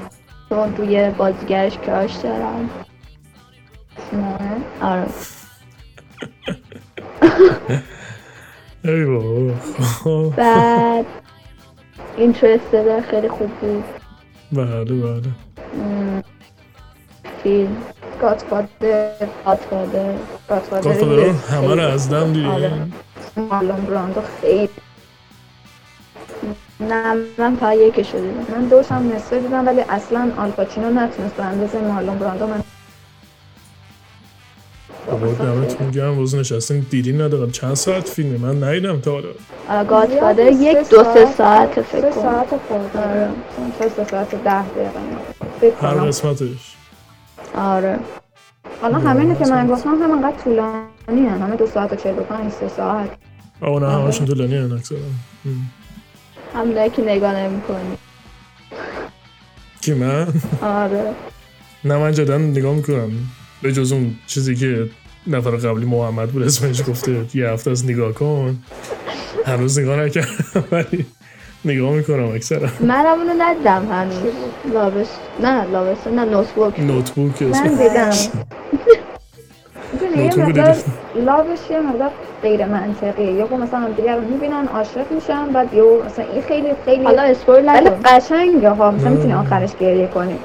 چون روی بازیگرش کراش دارم. آره.
ای بابا.
بعد خیلی خوب بود.
بله بله.
فیلم.
گاتفادر گاتفادر
گادفادر رو همه رو از دم
آره.
دیگه
مارلون براندو خیلی
نه من فقط یکشو دیدم
من دوش هم نصفه دیدم ولی اصلا آلپاچینو نتونست به اندازه مارلون براندو من.
بابا دمتون گرم باز نشستین دیدین ندارم. چند ساعت فیلمه من ندیدم تا حالا.
گادفادر یک دو سه
ساعت-
ساعت فکر
سه
کنم.
ساعت خورده.
آره.
سه سه ساعت ده دقیقه. فکر
هر
کنم.
قسمتش.
آره.
حالا همینه که من گفتم همینقدر طولانی هن. همه دو ساعت و چهل و پنج سه ساعت.
آه نه همشون طولانی هن اکثرا.
همونه که نگاه نمی کنی
کی من؟
آره.
نه من جدا نگاه می‌کنم. به جز اون چیزی که نفر قبلی محمد بود اسمش گفته یه هفته از نگاه کن. هنوز نگاه نکردم ولی نگاه می‌کنم اکثرا.
منم اونو ندیدم هنوز. لابس نه لابس نه نوتبوک.
نوتبوک
من دیدم. (laughs)
نوتبوک؟
لاوش یه مقدار غیر منطقیه یا مثلا هم دیگر رو می‌بینن عاشق میشن بعد یهو مثلا این خیلی خیلی
حالا اسپویل
ولی
نکن
قشنگه ها. مثلا می‌تونی آخرش گریه کنی.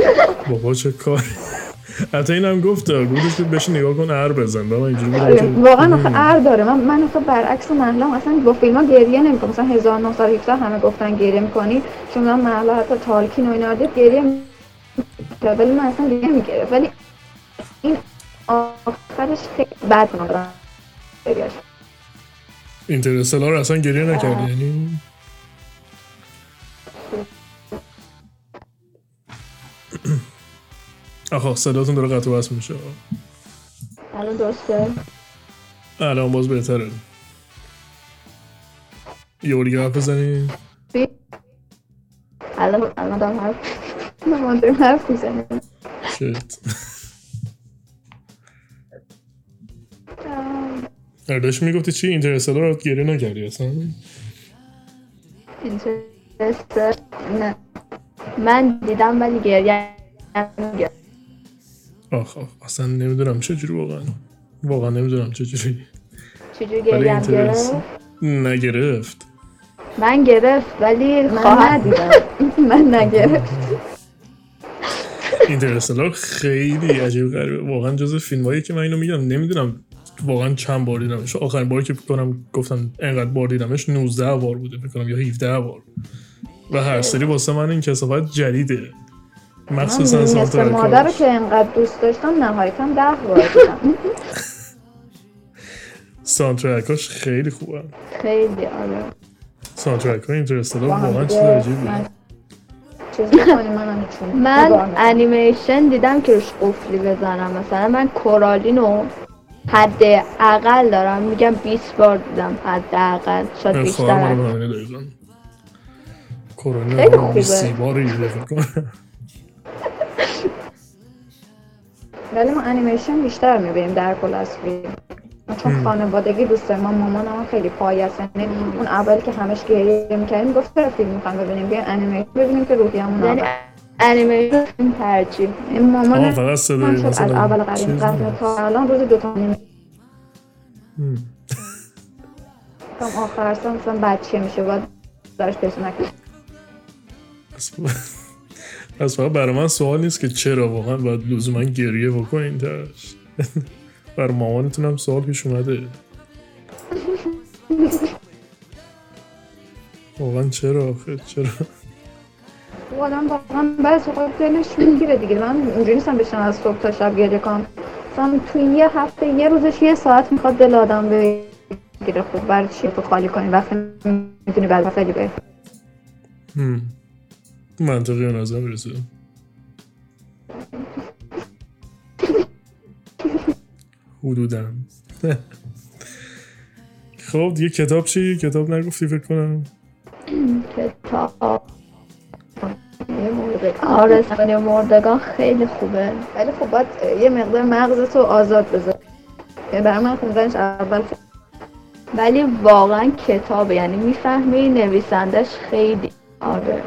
(laughs)
بابا چه کار. حتی این هم گفت گفتش که بشین نگاه کن هر بزن. بابا اینجوری
آره، واقعا آخه ار داره. من من آخه برعکس محلا اصلا با فیلم ها گریه نمی‌کنم. مثلا 1917 همه گفتن گریه می‌کنی. چون من محلا حتی تالکین و اینا دید گریه. ولی من اصلا گریه می‌گرفت ولی این آخرش خیلی بد مادرم گریهش
اینترستلار اصلا گریه نکردی یعنی؟ آخه صداتون داره قطع وصل میشه.
الان درسته؟
الان باز بهتره. یه بار دیگه حرف بزنی؟
الان الان دارم حرف
من ما داریم حرف می‌زنیم
شت ارداش می‌گفتی چی؟ اینترستلار رو گریه نکردی اصلا؟
نه. من دیدم ولی گریه.
آخ آخ اصلا نمی‌دونم چجوری واقعا. واقعا نمی‌دونم چجوری
چجوری
ولی
گریه
اینترست
گرفت؟
نگرفت.
من گرفت ولی
من
خواهر
ندیدم. (laughs) من نگرفت.
اینترستلار خیلی عجیب غریبه. واقعا جز فیلمایی که من اینو میگم نمی‌دونم واقعا چند بار دیدمش آخرین باری که کنم گفتم انقدر بار دیدمش 19 بار بوده کنم یا 17 بار. و هر سری واسه من این کسافت جدیده. مخصوصا
نصف
سانترک
مادر رو که انقدر دوست داشتم نهایتا ده بار دیدم.
سانترکاش خیلی خوبه.
خیلی آره.
سانترک
با هم
واقعا چیز
چون.
من انیمیشن دیدم که روش قفلی بزنم. مثلا من کورالینو حد اقل دارم. میگم 20 بار دیدم حد اقل. شاید بیشتر. خیلی خوبه.
20 بار دیده فکر کنم
ولی ما انیمیشن بیشتر می‌بینیم در کل از فیلم. چون خانوادگی دوست ما مامان هم خیلی پای است. یعنی اون اول که همش گریه می‌کردیم گفت چرا فیلم می‌خوایم ببینیم؟ بیایم انیمیشن ببینیم که روحیمون
یعنی انیمیشن فیلم ترجیح
مامان
فقط صدای
از اول قدیم قبل. تا الان روز دو تا نیم آخر سال مثلا بچه میشه باید درش پیش نکنیم
فقط برای من سوال نیست که چرا واقعا باید لزوما گریه بکنین ترش برای مامانتون هم سوال پیش اومده. (laughs) واقعا چرا آخه؟ چرا؟
خب آدم واقعا بعضی اوقات دلش می‌گیره دیگه من اونجوری نیستم بشم از صبح تا شب گریه کنم مثلا توی یه هفته یه روزش یه ساعت می‌خواد دل آدم بگیره خب برای چی تو خالی کنی وقتی می‌تونی بعد خیلی بری.
منطقی به نظر می‌رسه حدودا خب دیگه کتاب چی؟ کتاب نگفتی فکر کنم
کتاب
مورد
آره زمانی مردگان خیلی خوبه.
ولی خب باید یه مقدار مغزتو آزاد بذار. یعنی برای من خوندنش اول
ولی واقعا کتابه یعنی می‌فهمی نویسندش خیلی. آره.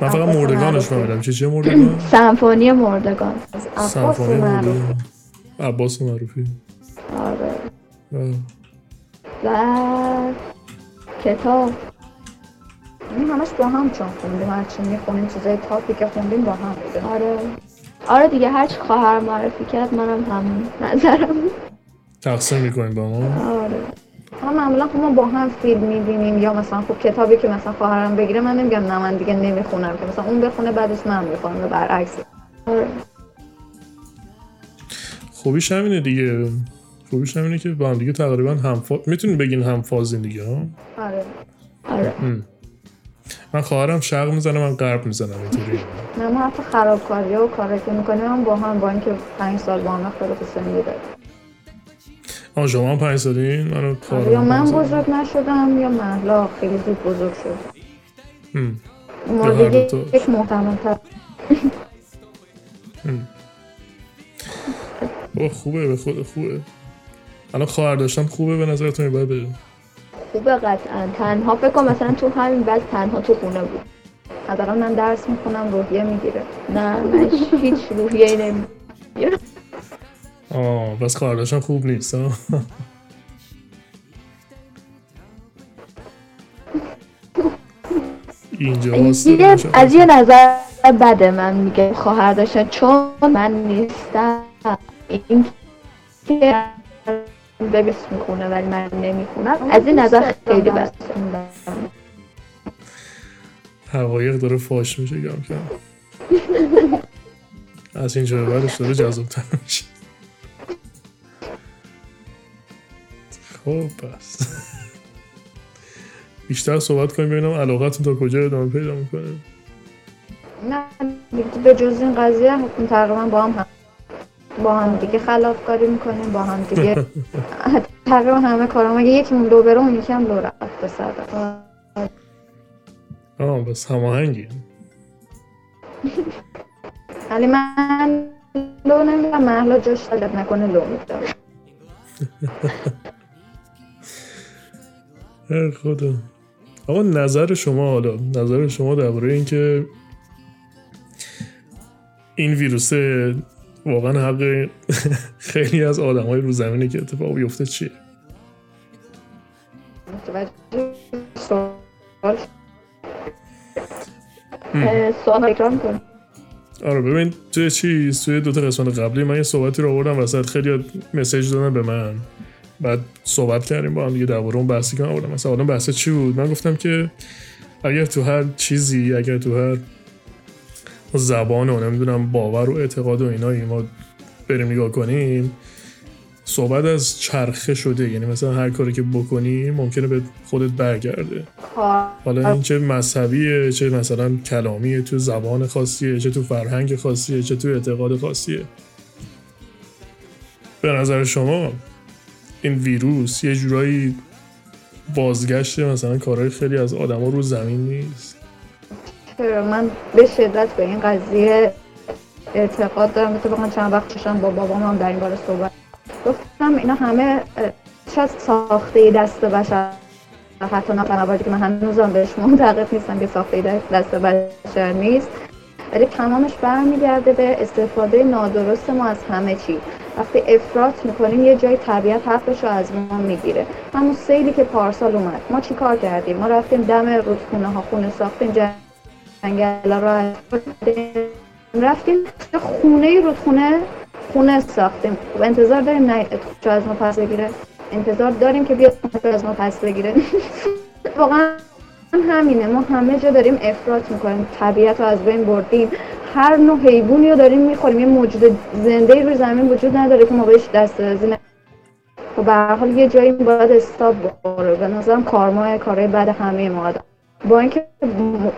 من فقط
عباس
مردگانش
معروفه.
فهمیدم. چه چه مردگان؟ (clears throat)
سمفونی مردگان.
سمفونی مردگان. عباس معروفی.
آره.
آه.
و کتاب.
این همش با هم چون خوندیم هرچی می‌خونیم چیزای تاپی که خوندیم با هم بوده.
آره. آره دیگه هرچی خواهر معرفی کرد منم همون نظرم.
تقسیم می‌کنیم با ما
آره.
ما معمولا خب ما با هم فیلم می‌بینیم یا مثلا خب کتابی که مثلا خواهرم بگیره من نمیگم نه من دیگه نمی‌خونم که مثلا اون بخونه بعدش من می‌خونم و برعکس. آره.
خوبیش همینه دیگه. خوبیش همینه که با هم دیگه تقریبا هم فا... می‌تونین بگین هم فازین دیگه ها؟
آره.
آره.
من خواهرم شرق می‌زنه من غرب می‌زنم اینطوری.
نه ما حتی خرابکاری و کاری که می‌کنیم هم با هم با اینکه پنج سال با هم اختلاف سنی داریم
آه شما هم پنج سالین منو خواهرم
یا من. بزرگ نشدم یا مهلا خیلی زود بزرگ شد
هر
مورد یک محتمل تر
خوبه به خود خوبه. الان خواهر داشتن خوبه به نظرتون باید بره
خوبه قطعا. تنها فکر کن مثلا تو همین بعد تنها تو خونه بود.
حداقل من درس می‌خونم روحیه می‌گیره.
نه من هیچ روحیه ای نمی
آه بس خواهر داشتن خوب نیست اینجا.
از یه نظر بده من میگه خواهر داشتن چون من نیستم. این که ببیس می‌خونه ولی من نمی‌خونم. از این نظر خیلی بده
حقایق داره فاش میشه گم کم از اینجا به بعدش داره جذاب تر میشه. خب پس. بیشتر صحبت کنیم ببینم علاقتون تا کجا ادامه پیدا می‌کنه.
نه به جز این قضیه تقریبا با هم, هم با هم دیگه خلافکاری می‌کنیم با هم دیگه تقریبا همه کارا اگه یکیمون دو بره اون یکی هم دو رفته صد.
آه بس هماهنگی.
ولی من لو نمیدم محلا جاش طلب نکنه لو میدم.
خدا. آقا نظر شما حالا نظر شما درباره اینکه این ویروس واقعا حق خیلی از آدم های رو زمینه که اتفاق بیفته چیه؟
سوال
آره ببین توی چیز توی دو تا قسمت قبلی من یه صحبتی رو آوردم وسط خیلی مسیج دادن به من. بعد صحبت کردیم با هم دیگه درباره اون بحثی که آوردم. مثلا اون بحث چی بود؟ من گفتم که اگر تو هر چیزی اگر تو هر زبان و نمی‌دونم باور و اعتقاد و اینایی ما بریم نگاه کنیم. صحبت از چرخه شده یعنی مثلا هر کاری که بکنی ممکنه به خودت برگرده. حالا این چه مذهبیه چه مثلا کلامیه تو زبان خاصیه چه تو فرهنگ خاصیه چه تو اعتقاد خاصیه. به نظر شما این ویروس یه جورایی بازگشت مثلا کارهای خیلی از آدما رو زمین نیست؟
چرا من به شدت به این قضیه اعتقاد دارم. اتفاقا چند وقت پیشم با بابام هم در این باره صحبت گفتم اینا همه شاید ساخته دست بشر؟ حتی بنابراین که من هنوزم بهش معتقد نیستم که ساخته دست بشر نیست. ولی تمامش برمیگرده به استفاده نادرست ما از همه چی. وقتی افراط می‌کنیم یه جای طبیعت حقش رو از ما می‌گیره. همون سیلی که پارسال اومد. ما چی کار کردیم؟ ما رفتیم دم رودخونه ها خونه ساختیم جنگل رو از رفتیم. خونه رودخونه خونه ساختیم. و انتظار داریم نه از ما پس بگیره. انتظار داریم که بیاد از ما پس بگیره. (laughs) واقعا همینه. ما همه جا داریم افراط می‌کنیم. طبیعت رو از بین بردیم. هر نوع حیوانی رو داریم می‌خوریم. یه موجود زنده روی زمین وجود نداره که ما بهش دست درازی نکنیم. خب به هر حال یه جایی باید استاب بخوره. به نظرم کارما کارهای بعد همه ما با اینکه م-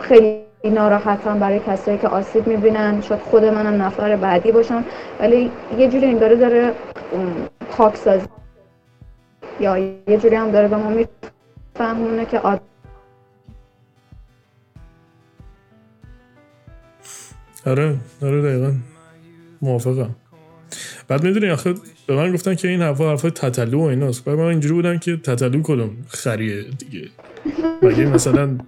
خیلی ناراحتم برای کسایی که آسیب می‌بینن شاید خود منم نفر بعدی باشم ولی یه جوری این داره داره ام، خاکسازی یا یه جوری هم داره به ما میفهمونه که آد...
آره آره دقیقا. موافقم. بعد می‌دونی آخه به من گفتن که این حرفا حرفای تتلو و ایناست. بعد من اینجوری بودم که تتلو کدوم خریه دیگه؟ مگه مثلا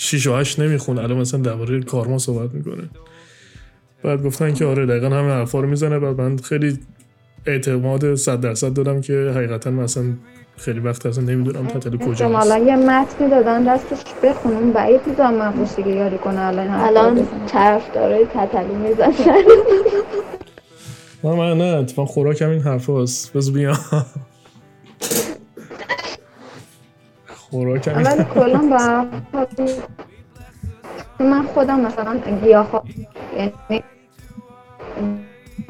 شیش و هشت نمی‌خونه. الان مثلا درباره کارما صحبت می‌کنه. بعد گفتن که آره دقیقا همین حرفا رو می‌زنه. و من خیلی اعتماد صد درصد دادم که حقیقتا مثلا خیلی وقت اصلا نمی‌دونم تتلو کجاست.
احتمالا یه متنی دادن دستش بخونه اون بعید می‌دونم من موسیقی یاری کنه الان
الان. طرف داره تتلو می‌زنن
نه من نه اتفاقا خوراکم این حرف هست بز بیام. خوراک هم
ولی کلا حال من خودم مثلا گیاه یعنی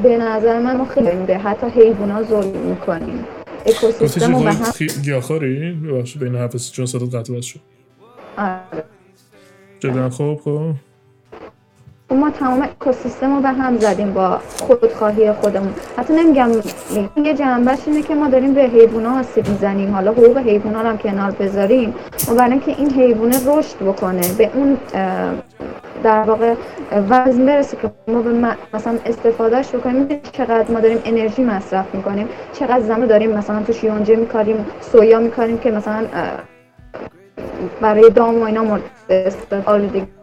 به نظر من ما خیلی به حتی حیوونا ظلم می‌کنیم. اکوسیستم رو به هم
خودت گیاهخواری؟ ببخشید بین حرف چون صدات قطع شد.
آره.
جدا خوب خب.
ما تمام اکوسیستم رو به هم زدیم با خودخواهی خودمون. حتی نمیگم یه جنبش اینه که ما داریم به حیوونا آسیب می‌زنیم. حالا حقوق حیوونا رو هم کنار بذاریم. و برای اینکه این حیوانه رشد بکنه به اون در واقع وزن برسه که ما به مثلا استفادهش بکنیم چقدر ما داریم انرژی مصرف می‌کنیم چقدر زمان داریم مثلا توش یونجه میکاریم سویا میکاریم که مثلا برای دام و اینا مورد استفاده.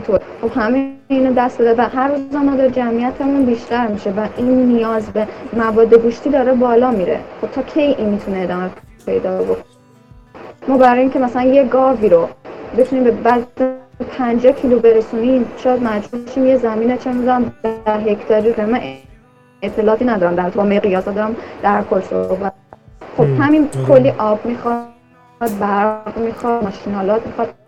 تو خب همه اینو دست بده و هر روز ما جمعیتمون بیشتر میشه و این نیاز به مواد گوشتی داره بالا میره. خب تا کی این می‌تونه ادامه پیدا بکنه؟ ما برای اینکه مثلا یه گاوی رو بتونیم به بعد 50 کیلو برسونیم شاید مجبور شیم یه زمین چه می‌دونم ده هکتاری رو من اطلاعاتی ندارم در تو مقیاس دارم در کل صحبت. خب
هم.
همین
آره.
کلی آب می‌خواد برق می‌خواد ماشینالات می‌خواد.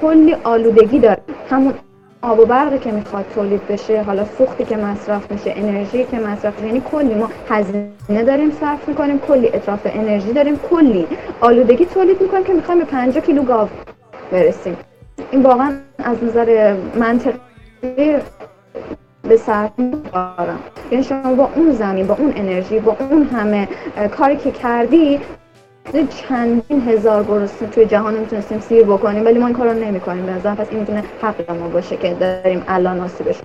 کلی آلودگی داره. همون آب و برقی که می‌خواد تولید بشه حالا سوختی که مصرف میشه انرژی که مصرف یعنی کلی ما هزینه داریم صرف می‌کنیم کلی اطراف انرژی داریم کلی آلودگی تولید می‌کنیم که می‌خوایم به 50 کیلو گاو برسیم. این واقعا از نظر منطقی به صرف دارم یعنی شما با اون زمین با اون انرژی با اون همه کاری که کردی چندین هزار گرسنه توی جهان می‌تونستیم سیر بکنیم ولی ما این کار رو نمی کنیم بنظرم پس این می‌تونه حق ما باشه که داریم الان آسیبش.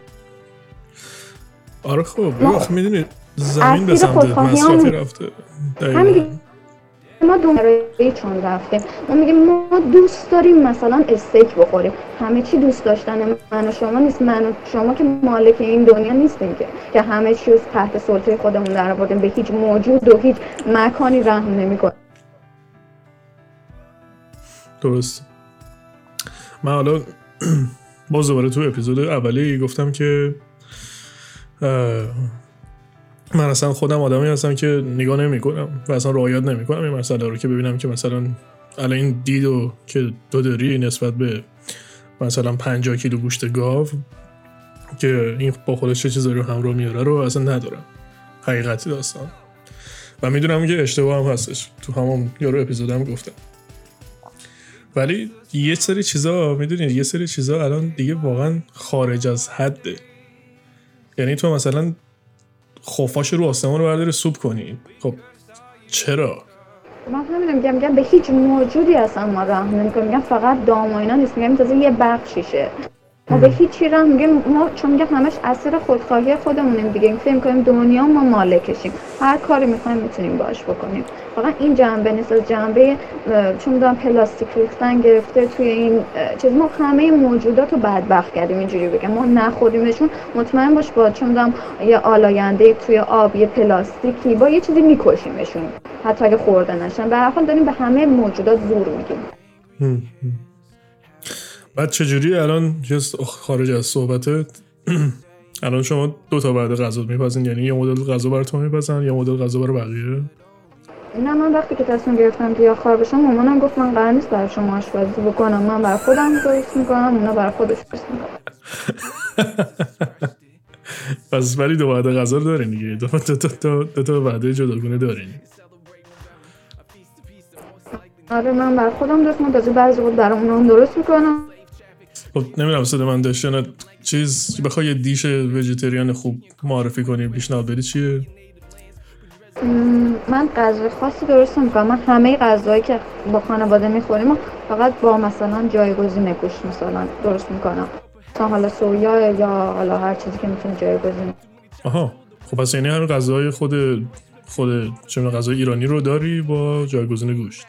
آره خب وقت می‌دونی زمین به سمت مصرفی رفته.
ما دوباره چون رفتیم. ما میگیم ما دوست داریم مثلا استیک بخوریم. همه چی دوست داشتن من و شما نیست. من و شما که مالک این دنیا نیستیم که. که همه چی رو تحت سلطه خودمون در آوردیم. به هیچ موجود و هیچ مکانی رحم نمی‌کنیم.
درست من حالا (clears throat) باز دوباره تو اپیزود اولی گفتم که من اصلا خودم آدمی هستم که نگاه نمی کنم و اصلا رعایت نمی کنم این مسئله رو که ببینم که مثلا الان این دیدو که تو داری نسبت به مثلا 50 کیلو گوشت گاو که این با خودش چه چیزایی رو همراه میاره رو اصلا ندارم. حقیقتی داستان. و می‌دونم که اشتباه هم هستش. تو همون یارو اپیزودم گفتم. ولی یه سری چیزا می‌دونید یه سری چیزا الان دیگه واقعا خارج از حده. یعنی تو مثلا خفاش رو آسمان رو برداری سوپ کنی. خب چرا؟
من همینو میگم میگم به هیچ موجودی اصلا ما رحم نمی‌کنیم. میگم فقط دام و اینا نیست. میگم تازه یه بخشیشه. ما به هیچی رحم میگیم ما چون میگم همش اسیر خودخواهی خودمونیم دیگه. فکر می‌کنیم دنیا ما مالکشیم. هر کاری می‌خوایم می‌تونیم باش بکنیم. فقط این جنبه نیست. از جنبه چون می‌دونم پلاستیک ریختن گرفته توی این چیز. ما همه موجودات رو بدبخت کردیم. اینجوری بگم. ما نخوریمشون. مطمئن باش با چون می‌دونم یه آلاینده توی آب یه پلاستیکی با یه چیزی میکشیمشون. حتی اگه خورده نشن. به هر حال داریم به همه موجودات زور میگیم
بعد چجوری الان جست خارج از صحبتت (clears throat) الان شما دو تا بعد غذا میپزین یعنی یه مدل غذا براتون میپزن یه مدل غذا برای بقیه؟
نه من وقتی که تصمیم گرفتم گیاهخوار بشم مامانم گفت من قرار نیست برای شما آشپزی بکنم. من برای خودم درست می‌کنم اونا برای خودش درست می‌کنم (laughs)
پس ولی دو بعد غذا رو دارین دیگه. دو تا دو تا دو تا وعده جداگونه دارین.
آره من برای خودم درست می‌کنم. بعضی وقت برای اونا هم درست می‌کنم.
خب نمی‌دونم نه. چیز بخوای یه دیش وجیتریان خوب معرفی کنی پیشنهاد بدی چیه؟
من غذای خاصی درست می‌کنم من همه غذایی که با خانواده می‌خوریم فقط با مثلا جایگزین گوشت مثلا درست می‌کنم. مثلا حالا سویا یا حالا هر چیزی که می‌تونه جایگزین.
آها. خب پس یعنی همین غذای خود خود چه غذای ایرانی رو داری با جایگزین گوشت؟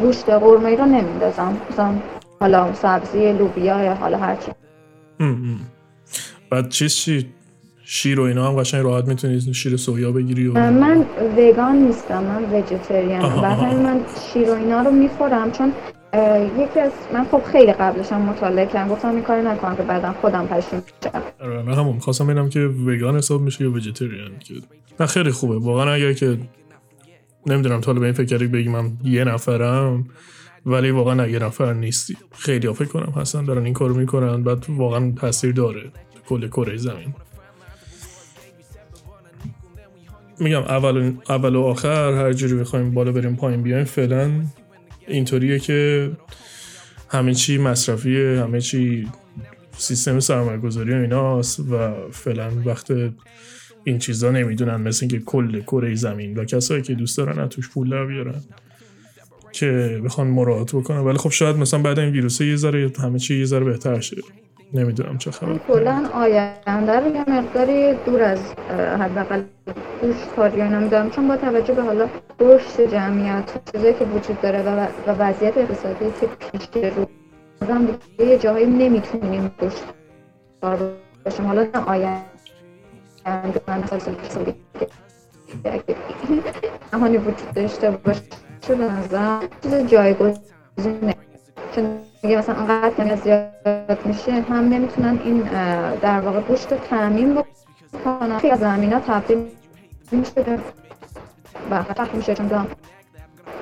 گوشت قرمه ای رو نمیندازم. مثلا حالا سبزی لوبیا یا حالا هر چی.
ام ام. بعد چیز چی؟ شیر و اینا هم قشنگ راحت می‌تونی شیر سویا بگیری و
من وگان نیستم من
آها.
همین من شیر و اینا رو می‌خورم چون یکی از من خب خیلی قبلشم مطالعه کردم گفتم این کاری نکنم که بعدا خودم پشیم شم.
آره من همون خواستم ببینم که وگان حساب میشه یا وجیتریان که نه خیلی خوبه. واقعا اگر که نمی‌دونم به این فکر بگی من یه نفرم ولی واقعا یه نفر نیستی خیلی فکر کنم هستن دارن این کارو می‌کنن بعد واقعا تاثیر داره کل کره زمین. میگم اول اول و آخر هر جوری بخوایم بالا بریم پایین بیایم فعلا اینطوریه که همه چی مصرفیه همه چی سیستم سرمایه گذاری و ایناست و فعلا وقت این چیزا نمی‌دونن مثل اینکه کل کره زمین و کسایی که دوست دارن از توش پول در بیارن. که بخوان مراعات بکنن ولی خب شاید مثلا بعد این ویروسه یه ذره همه چی یه ذره بهتر شه نمی‌دونم چه خبر
کلا آینده رو یه مقداری دور از حداقل گوشتکاری اینا میدارم چون با توجه به حالا رشد جمعیت چیزایی که وجود داره و, و وضعیت اقتصادی که پیش رو دیگه یه جاهایی نمی‌تونیم گوشتکار باشیم حالا نه آینده من سال سال اگه جهانی وجود داشته باشه به نظرم چیز جایگزینه. چون میگه مثلا انقدر زیاد میشه هم نمی‌تونن این در واقع گوشت رو تعمین بکنن. خیلی از زمین ها تبدیل میشه و فتح میشه چون دام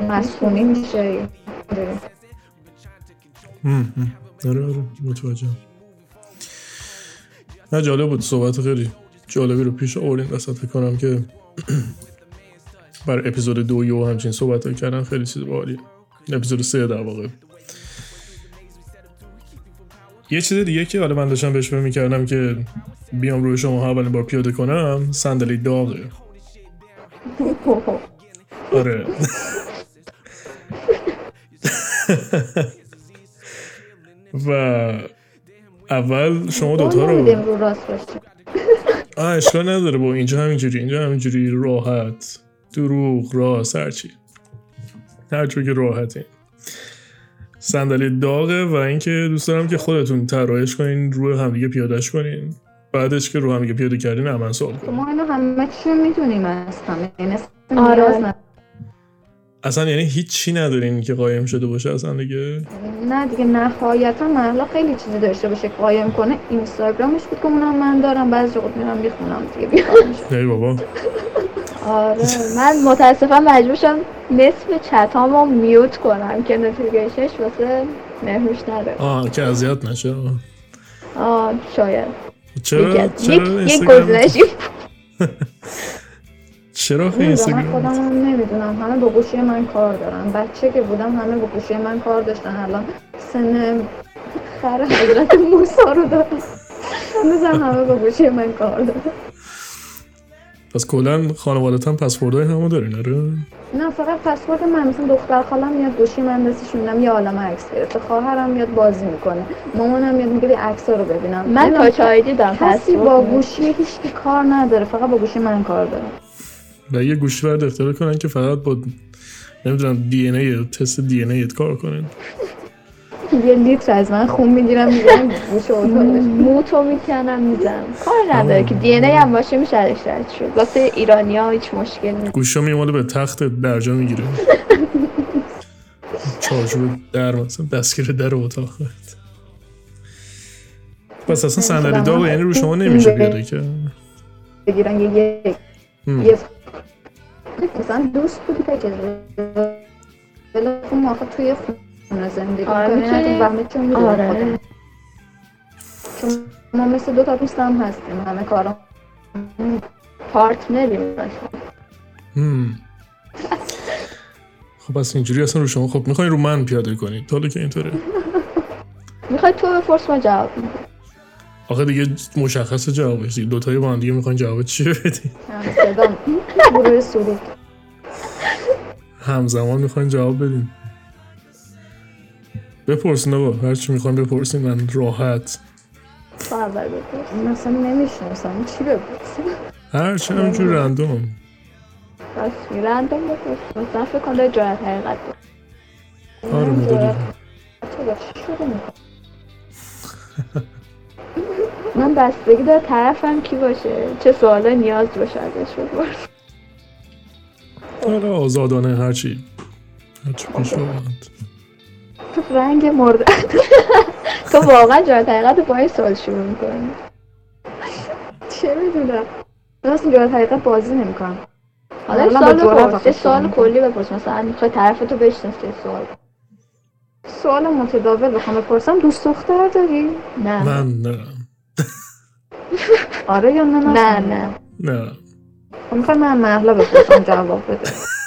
مسکونی میشه.
آره آره متوجهم. نه جالب بود صحبت خیلی جالبی رو پیش وسط فکر کنم که بر اپیزود دو یو همچین صحبت کردن خیلی چیز باحالیه. اپیزود سه در واقع. یه چیز دیگه که حالا من داشتم بهش فکر می‌کردم که بیام روی شما اولین بار پیاده کنم صندلی داغه. آره. و اول شما دوتا رو آه اشکال نداره با اینجا همینجوری اینجا همینجوری راحت. دروغ راست هرچی هر جور که راحته. صندلی داغه و اینکه دوست دارم که خودتون طراحش کنین روی همدیگه پیادهش کنین. بعدش که رو همدیگه پیاده کردین من سوال کنین.
ما اینو همه چی می‌دونیم از همه یعنی اصلا
آره.
اصلا یعنی هیچی ندارین که قایم شده باشه اصلا دیگه؟
نه دیگه نهایتا محلا خیلی چیزی داشته باشه که قایم کنه. اینستاگرامش بود که اونم من دارم بعضی وقت میرم می‌خونم دیگه بیخوامش
ای بابا. (laughs)
آره من متاسفم مجبور شدم نصف چتامو mute کنم که notification ش واسه مهرنوش نره.
آه که اذیت نشه.
آه. شاید.
چرا؟ چرا
یک گزینشی (laughs)
چرا
من
اینستاگرام؟
خودم نمی‌دونم. همه با گوشی من کار دارن. بچه که بودم همه با گوشی من کار داشتن. الان سن خر حضرت موسی رو دارن (laughs) هنوزم همه با گوشی من کار دارن.
پس کلا خانوادت هم پسوردهای همو دارین آره.
نه فقط پسورد من مثلا دختر خالم میاد گوشی من دستش میدم یه عالم عکس گرفته. خواهرم میاد بازی می‌کنه. مامانم میاد میگه عکس رو ببینم.
من
نمی‌دونم
تا آیدی دارم
کسی با گوشی هیچ کار نداره فقط با گوشی من کار داره
و یه گوشی برد اختراع کنن که فقط با نمی‌دونم دی ان ای تست دی ان ای کار کنن.
یه لیتر از من خون می‌گیرم گوش اتاقش
موتو می‌کنم می‌زنم. کار نداره که دی ان هم باشه میشه ازش رد شد. واسه ایرانی ها هیچ مشکل نیست.
گوشا میماله به تخت درجا می‌گیره. چارچوب در مثلا دستگیر در اتاق پس اصلا صندلی داغ یعنی رو شما نمیشه پیاده کرد
بگیرن یه یک. یه مثلا دوست بودی که ما آخه توی خونه زندگی
آره،
کنیم
می‌تونی-
و می‌دونیم
آره.
چون ما مثل دو تا دوست هم هستیم همه کارا
پارتنریم.
خب پس اینجوری اصلا رو شما خب می‌خواین رو من پیاده کنید حالا که اینطوره. (laughs)
می‌خوای تو بپرس ما جواب
آخه دیگه مشخص جوابش دیگه. دوتایی با هم دیگه می‌خواین جواب چی بدین؟ (laughs) همزمان می‌خواین جواب بدین. بپرسین آقا هر چی می‌خواین بپرسین من راحت.
اول بپرس
مثلا نمی‌شناسم. چی بپرسیم
هر چی همینجور رندوم.
بس رندوم بپرس مثلا فکر کن داری جرأت حقیقت.
آره
می‌کنی؟
من بستگی داره طرفم کی باشه. چه سوالا نیاز باشه ازش بپرس
آره آزادانه هرچی هرچی پیش آمد
رنگ مرده.
تو (laughs) واقعا جرأت حقیقت با این سوال شروع می‌کنی
چه می‌دونم. من اصلا جواد حقیقت بازی نمی‌کنم.
حالا
جرأت
بپرس سوال. کلی بپرس. مثلا می‌خوای طرف تو بشناسی سوال.
سوال متداول بخوام بپرسم. دوست دختر داری؟
نه.
من نه. (laughs)
آره یا نه؟
نه نه.
نه.
خب می‌خوای من محلا بپرسم جواب بده. (laughs)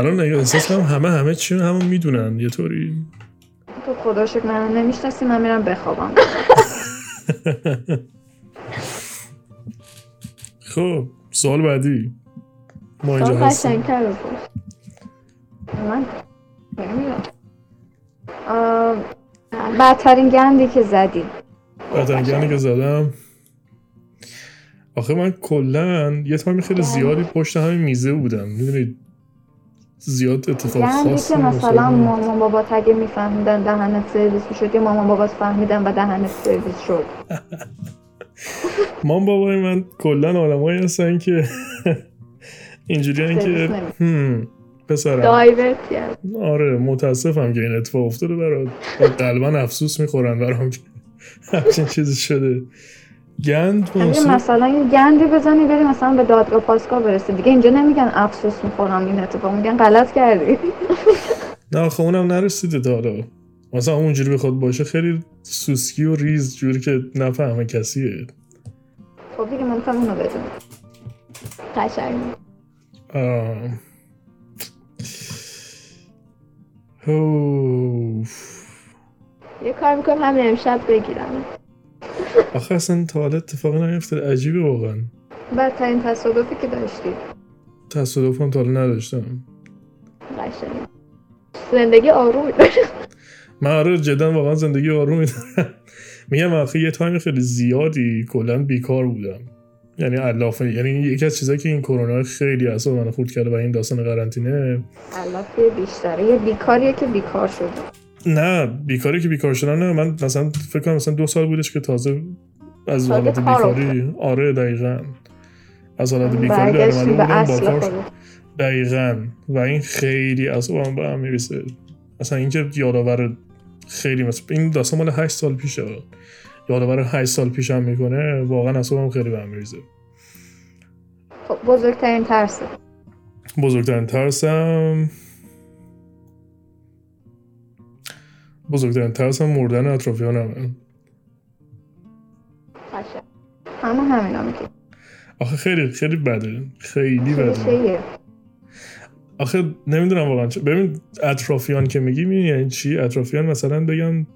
الان نگاه احساس کنم همه همه چی همون می‌دونن. یه طوری.
تو خدا شکر من نمی‌شناسی من میرم بخوابم. (laughs)
خب سوال بعدی. ما اینجا
سوال
هستیم.
من بدترین گندی که زدی.
بدنگانی که زدم. آخه من کلا یه تایمی خیلی زیادی پشت همین میزه بودم. می‌دونید زیاد اتفاق
گندی
خاصی
که مثلا
نمی‌افتاد.
مامان بابا اگه میفهمیدن دهنت سرویس می‌شد یا مامان بابات فهمیدن و دهنت سرویس شد. (laughs)
مام بابای من کلا آدمایی هستن که (laughs) اینجوری که پسرم.
دایورت کرد
آره متاسفم که این اتفاق افتاده برات. قلبا افسوس می‌خورن برام که (laughs) همچین چیزی شده. گند
مثلا یه گندی بزنی بری مثلا به دادگاه پاسگاه برسی دیگه اینجا نمیگن افسوس می‌خورم این اتفاق. میگن غلط کردی. (laughs)
نه آخه اونم نرسیده تا حالا. مثلا اونجوری بخواد باشه خیلی سوسکی و ریز جوری که نفهمه کسیه.
خب دیگه من می‌خوام اونو بدونم
قشنگ. یه کار می‌کنم همین امشب بگیرم.
آخه اصلا تا حالا اتفاقی نیفتاد عجیبه واقعا.
بدترین تصادفی که داشتی؟
تصادفم تا حالا نداشتم.
قشنگ. زندگی آرومی داره
من آره جدا واقعا زندگی آرومی دارم میگم آخه یه تایم خیلی زیادی کلا بیکار بودم. یعنی علافه یعنی یکی از چیزایی که این کرونا خیلی اصلا من خورد کرده و این داستان قرنطینه
علافه بیشتره یه بیکاریه که بیکار شده.
نه بیکاری که بیکار شدن نه من مثلا فکر کنم مثلا دو سال بودش که تازه از حالت
کار
بیکاری آره دقیقا. از حالت بیکاری
به
بودم با دقیقا. و این خیلی اصابم به هم می‌رسه اصلا اینکه یادآور خیلی مثل این داستان مال 8 سال پیشه. یادآور 8 سال پیشم می‌کنه واقعا اصابم خیلی به هم میریزه.
خب بزرگترین ترسه
بزرگترین ترسم بزرگترین ترسم مردن اطرافیانمه
قشنگ
همه همینا
آخه خیلی خیلی بده. خیلی بده. آخه نمی‌دونم واقعا چه ببین اطرافیان که میگی می‌دونی یعنی چی؟ اطرافیان مثلا بگم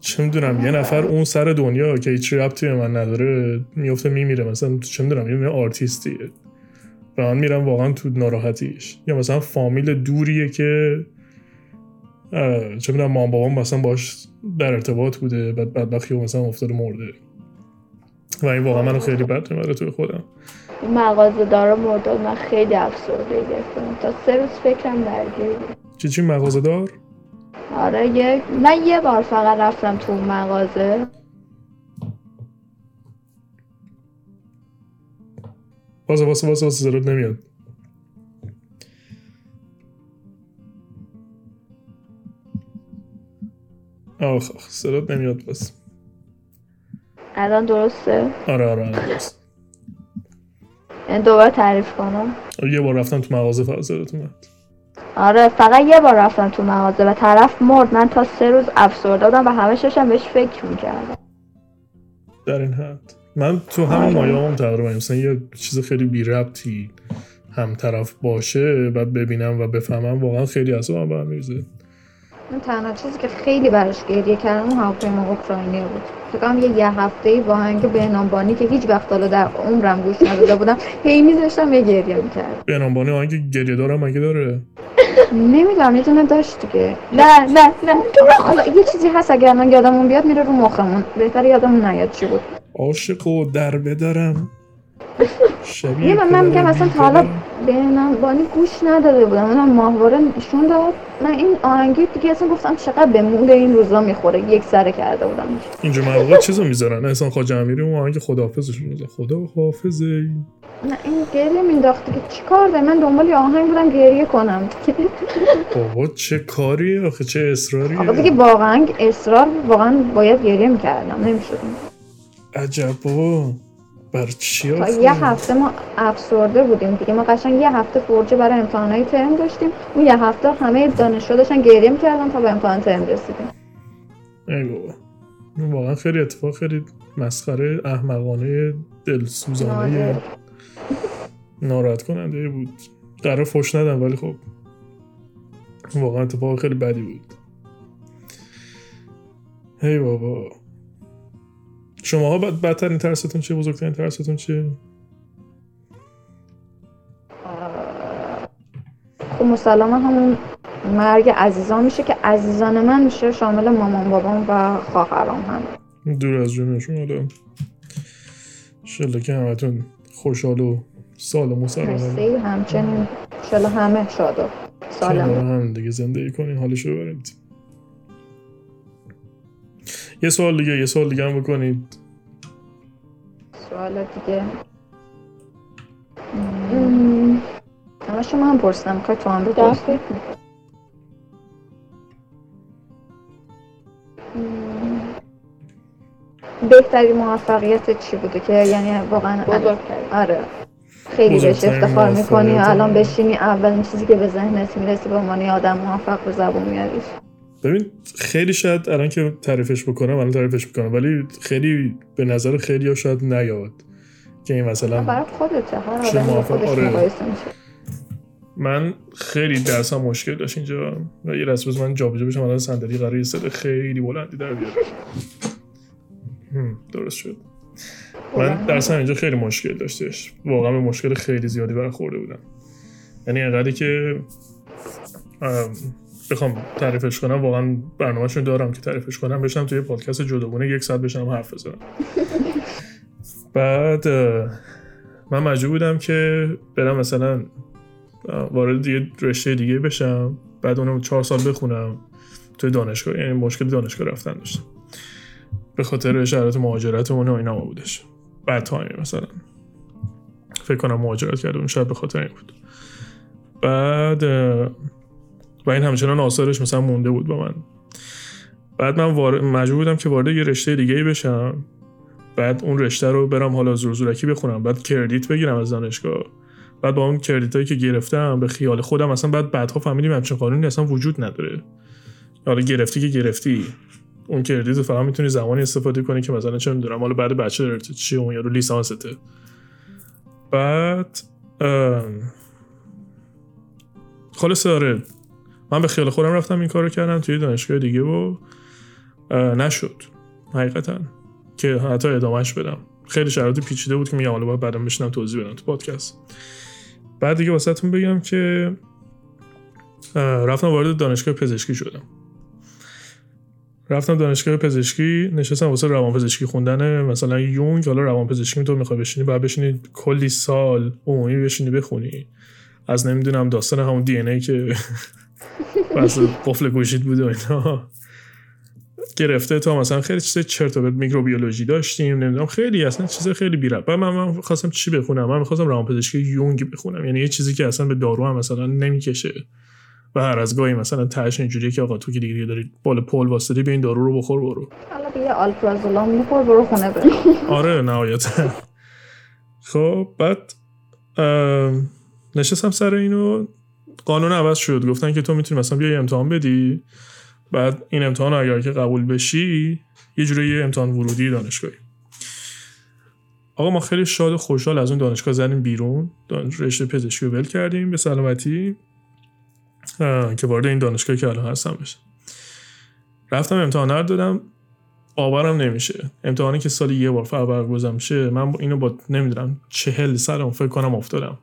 چه می‌دونم یه نفر اون سر دنیا که هیچ ربطی به من نداره میفته میمیره. مثلا چه می‌دونم یه آرتیستیه. و من میرم واقعا تو ناراحتیش. یا مثلا فامیل دوریه که چه می‌دونم مام بابام مثلا باش در ارتباط بوده بعد بدبختی مثلا افتاده مرده. و این واقعا منو خیلی بد می‌بره توی خودم.
این مغازه دارا مرداد من خیلی افسرده گرفتم. تا سه روز فکرم درگیر بود.
چی چی مغازه دار؟
آره یه من یه بار فقط رفتم تو مغازه.
واسه واسه واسه واسه صدات نمیاد. آخ آخ صدات نمیاد بس
الان درسته؟
آره آره آره درست.
یعنی دوباره تعریف کنم؟
یه بار رفتم تو مغازه فقط صدات اومد.
آره فقط یه بار رفتم تو مغازه و طرف مرد. من تا سه روز افسرده بودم و همه داشتم بهش فکر می‌کردم.
در این حد. من تو همین
آره.
مایه هم تقریبا مثلا یه چیز خیلی بی ربطی هم طرف باشه بعد ببینم و بفهمم واقعا خیلی به هم میریزه
اون تنها چیزی که خیلی براش گریه کردم اون هواپیما اوکراینیا بود. فکر کنم یه یه هفته ای با آهنگ بهنامبانی که هیچ وقت حالا در عمرم گوش نداده بودم هی میذاشتم یه گریه می‌کرد
بهنامبانی آهنگ گریه دارم مگه داره؟
نمی‌دونم یه دونه داشت دیگه.
نه نه نه.
حالا یه چیزی هست اگر الان یادمون بیاد میره رو مخمون. بهتر یادمون نیاد چی بود.
عاشق و در بدرم شبیه
یه من میگم اصلا تا حالا. بهنامبانی گوش نداده بودم اونم ماهواره نشون داد. من این آهنگی دیگه اصلا گفتم چقدر به مود این روزا می‌خوره. یک سره کرده بودم.
اینجا مواقع چیزو می‌ذارن. احسان خواجه امیری اون آهنگ خداحافظشون می‌ذارن خدا حافظه.
نه این گریه مینداخته که چیکار داره من دنبال یه آهنگ بودم گریه کنم.
بابا چه کاری آخه؟ چه اصراریه؟
آقا دیگه واقعا اصرار واقعا باید گریه می‌کردم. نمی‌شد.
عجب بابا. بر چی؟
یه هفته ما افسرده بودیم دیگه. ما قشنگ یه هفته فرجه برای امتحانای ترم داشتیم. اون یه هفته همه دانشجو داشتن گریه می‌کردن تا به امتحان ترم رسیدیم.
ای بابا. واقعا خیلی اتفاق خیلی مسخره احمقانه دلسوزانه. ناراحت کننده بود. قرار فش ندم ولی خب واقعا اتفاق خیلی بدی بود. هی بابا. شماها بد بدترین ترستون چیه؟ بزرگترین ترستون چیه؟
خب مسلما همون مرگ عزیزان میشه که عزیزان من میشه شامل مامان بابام و خواهرام هم.
دور از جونشون حالا. انشالله که همتون خوشحال و سالم و سلامت
همچنین شلا همه شاد و سالم.
هم دیگه زندگی کنین. حالش رو ببرید. یه سوال دیگه یه سوال دیگه هم بکنید.
سوال دیگه. همه شما هم پرسیدم می‌خوای تو هم
در
بپرسی
فکر
بهترین موفقیت چی بوده که یعنی واقعا. آره. خیلی بهش افتخار می‌کنی. الان بشینی اولین چیزی که به ذهنت می‌رسی به عنوان آدم موفق به زبون میاریش
ببین خیلی شاید الان که تعریفش بکنم الان تعریفش می‌کنم ولی خیلی به نظر خیلی ها شاید نیاد که این مثلا
برای خودته هر
آره. من خیلی درسم مشکل داشت اینجا. و یه بز من جابجا بشم الان صندلی قرار یه صدا خیلی بلندی در بیاره. درست شد. من درسم اینجا خیلی مشکل داشتش. واقعا به مشکل خیلی زیادی برخورده بودم. یعنی انقدری که بخوام تعریفش کنم واقعا برنامهشون دارم که تعریفش کنم بشم توی پادکست جداگونه یک ساعت بشم حرف بزنم. (laughs) بعد من مجبور بودم که برم مثلا وارد یه رشته دیگه بشم بعد اونم چهار سال بخونم توی دانشگاه یعنی مشکل دانشگاه رفتن داشتم. به خاطر شرایط مهاجرت اون و اینا بودش. بعد تایمی مثلا. فکر کنم مهاجرت کرده اون شاید به خاطر این بود. بعد و این همچنان آثارش مثلا مونده بود با من. بعد من وارد مجبور بودم که وارد یه رشته دیگه ای بشم. بعد اون رشته رو برم حالا زور زورکی بخونم. بعد کردیت بگیرم از دانشگاه. بعد با اون کردیت هایی که گرفتم به خیال خودم اصلا بعد بعدها فهمیدیم همچین قانونی اصلا وجود نداره. حالا گرفتی که گرفتی. اون کردیت رو فقط می‌تونی زمانی استفاده کنی که مثلا چه می‌دونم حالا بعد بچه چی اون یارو لیسانسته. بعد ام، خلاصه آره. من به خیال خودم رفتم این کارو کردم توی دانشگاه دیگه و نشد. حقیقتا. که حتی ادامهش بدم. خیلی شرایط پیچیده بود که میگم حالا باید بعدم بشینم توضیح بدم تو پادکست. بعد دیگه واسهتون بگم که رفتم وارد دانشگاه پزشکی شدم. رفتم دانشگاه پزشکی نشستم واسه روان پزشکی خوندن مثلا یونگ. حالا روان پزشکی تو می‌خوای بشینی بعد بشینی کلی سال عمومی بشینی بخونی. از نمی‌دونم داستان همون دی ای که بس قفل گوشید بود و اینا. گرفته. تا مثلا خیلی چیز چرت و پرت میکروبیولوژی داشتیم نمی‌دونم. خیلی اصلا چیز خیلی بی ربط من, من خواستم چی بخونم؟ من می‌خواستم روانپزشکی یونگ بخونم. یعنی یه چیزی که اصلا به دارو هم مثلا نمی‌کشه. و هر از گاهی مثلا تهش اینجوریه که آقا تو که دیگه داری بال پل واسطه بیا این دارو رو بخور برو.
حالا بیا آلپرازولام بخور برو خونه برو. (laughs)
آره نهایتا. خب بعد نشستم سر اینو. قانون عوض شد. گفتن که تو می‌تونی مثلا بیای امتحان بدی. بعد این امتحان اگر که قبول بشی یه جوری امتحان ورودی دانشگاهی. آقا ما خیلی شاد و خوشحال از اون دانشگاه زدیم بیرون. رشته پزشکی رو ول کردیم به سلامتی. که وارد این دانشگاهی که الان هستم بشه. رفتم امتحان رو دادم. باورم نمیشه. امتحانی که سال یه بار برگزار میشه من اینو با نمی‌دونم چهل سرم فکر کنم افتادم.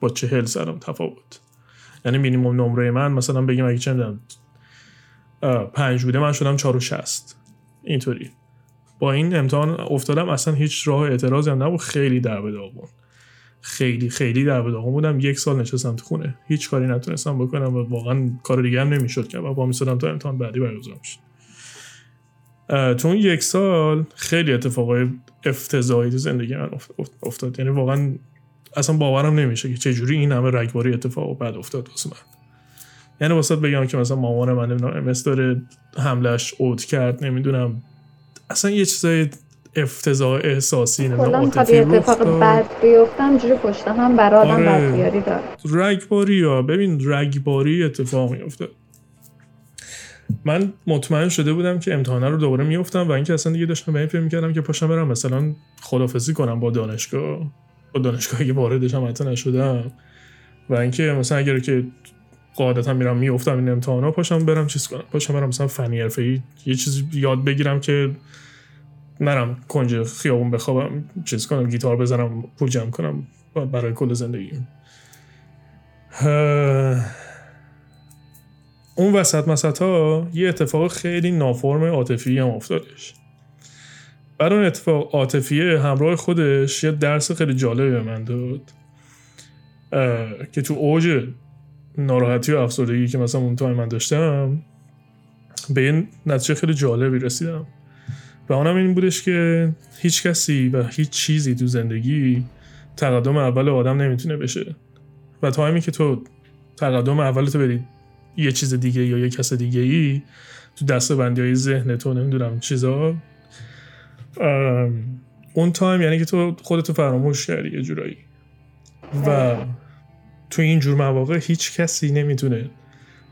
با چهل سرم تفاوت. یعنی مینیمم نمره من مثلا بگیم اگه چه می‌دونم پنج بوده من شدم چهار و شست. اینطوری. با این امتحان افتادم اصلا هیچ راه اعتراضی هم نبود. خیلی در به داغون. خیلی خیلی در به داغون بودم. یک سال نشستم تو خونه. هیچ کاری نتونستم بکنم و واقعا کار دیگه هم نمی‌شد که. با میسادم تا امتحان بعدی برگزار میشه. اه، تو اون یک سال خیلی اتفاقای افتضاحی تو زندگی من افت- افت- افتاد. یعنی واقعا اصلا باورم نمیشه که چجوری این همه رگباری اتفاق بعد افتاد واسه من. یعنی واسه بگم که مثلا مامان من نمی‌دونم داره حملش اوت کرد نمی‌دونم. اصلا یه چیزای افتضاح احساسی نمی‌دونم
می‌خواد
عاطفی رخ
اتفاق. بد بیفته همجوری پشت هم برای آدم
آره.
بدبیاری داره
رگباری ها ببین رگباری اتفاق میفته من مطمئن شده بودم که امتحانه رو دوباره میفتم و اینکه اصلا دیگه داشتم به این فکر می‌کردم که پاشم برم مثلا خدافزی کنم با دانشگاه. با دانشگاهی که واردش هم حتی نشدم. و اینکه مثلا اگر که قاعدتا میرم میفتم این امتحانا پاشم برم چیز کنم. پاشم برم مثلا فنی حرفه‌ای یه چیزی یاد بگیرم که نرم کنج خیابون بخوابم چیز کنم گیتار بزنم پول جمع کنم برای کل زندگیم اه، اون وسط مسط ها یه اتفاق خیلی نافرم عاطفی هم افتادش. بعد اون اتفاق عاطفی همراه خودش یه درس خیلی جالبی به من داد که تو اوج ناراحتی و افسردگی که مثلا اون time من داشتم به این نتیجه خیلی جالبی رسیدم. و اونم این بودش که هیچ کسی و هیچ چیزی تو زندگی تقدم اول آدم نمی‌تونه بشه. و time ی که تو تقدم اول تو بری یه چیز دیگه یا یه کس دیگه ای تو دسته بندی های ذهن تو نمی‌دونم چیزا اون time یعنی که تو خودتو فراموش کردی یه جورایی. و تو این جور مواقع هیچ کسی نمی‌تونه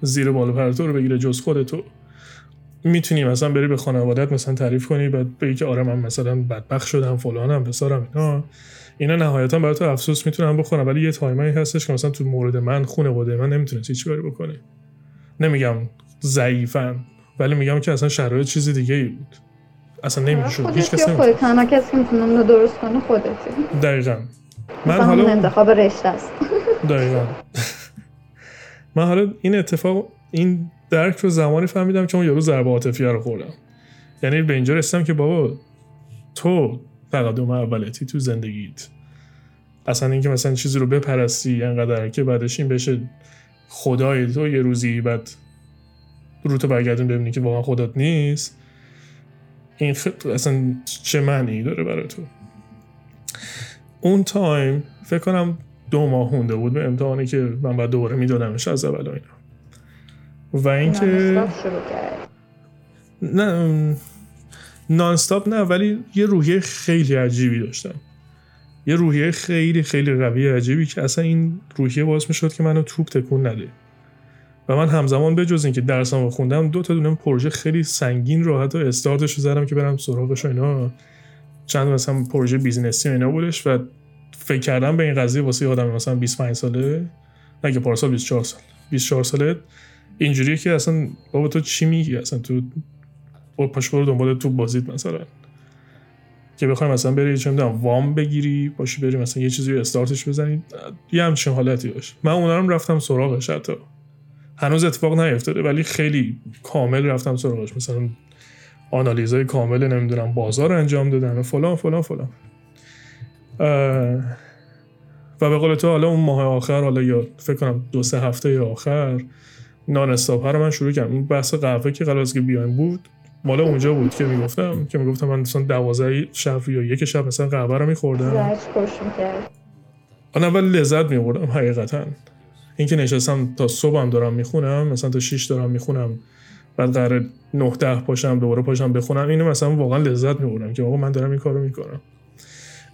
زیر بال و پر تو رو بگیره جز خودتو. می‌تونی مثلا بری به خانوادت مثلا تعریف کنی بعد بگی که آره من مثلا بدبخت شدم فلانم پسرم اینا. اینا نهایتا برای تو افسوس می‌تونن بخورن ولی یه time ایی هستش که مثلا تو مورد من خانواده من نمی‌تونست هیچ کاری بکنه. نمیگم ضعیفن ولی میگم که اصلا شرایط چیز دیگه ای بود. اصلا نمی‌شد هیچ کس نمی‌تونه
تنها کسی که می‌تونه اون رو درست کنه خودتی
دقیقا. من حالا
انتخاب رشته است.
دقیقا. من حالا این اتفاق این درک رو زمانی فهمیدم که اون یارو ضربه عاطفی رو خوردم. یعنی به اینجا رسیدم که بابا تو تقدم اولتی تو زندگیت. اصلا اینکه مثلا چیزی رو بپرستی انقدر که بعدش این بشه خدای تو یه روزی بعد رو تو برگردون ببینی که واقعا خودت نیست. این خ... اصلا چه معنی داره برای تو؟ اون تایم فکر کنم دو ماه مونده بود به امتحانی که من بعد دوباره میدادمش از اول و اینا. و اینکه نه نانستاپ نه ولی یه روحیه خیلی عجیبی داشتم. یه روحیه خیلی خیلی قوی عجیبی که اصلا این روحیه باعث می‌شد که منو توپ تکون نده. و من همزمان به جز اینکه درسم رو خوندم دو تا دونه پروژه خیلی سنگین رو حتی استارتش رو زدم که برم سراغش و اینا. چند مثلا پروژه بیزینسی و اینا بودش و فکر کردم به این قضیه واسه یه آدم مثلا 25 ساله. نه که پارسال 24 سال. 24 ساله اینجوریه که اصلا بابا تو چی میگی؟ اصلا تو پاش برو دنبال تو بازیت مثلا. که بخوای مثلا بری چه می‌دونم وام بگیری باشی بری مثلا یه چیزی رو استارتش بزنی یه همچین حالتی باشه. من اونا رو رفتم سراغش حتی. هنوز اتفاق نیفتاده ولی خیلی کامل رفتم سراغش. مثلا آنالیزهای کامل نمی‌دونم بازار انجام دادن و فلان فلان فلان. و به قول تو حالا اون ماه آخر حالا یا فکر کنم دو سه هفته آخر نان استاپ رو من شروع کردم. اون بحث قهوه که قرار که بیایم بود مال اونجا بود که می‌گفتم که می‌گفتم من مثلا دوازده شب یا یک شب مثلا قهوه رو میخوردم.
زرچ خوش می‌کرد.
آن اول لذت میبردم حقیقتا. اینکه نشستم تا صبحم دارم می‌خونم مثلا تا 6 دارم می‌خونم بعد قرار 9 10 پاشم دوباره پاشم بخونم اینو مثلا واقعا لذت میبردم که آقا من دارم این کارو می‌کنم.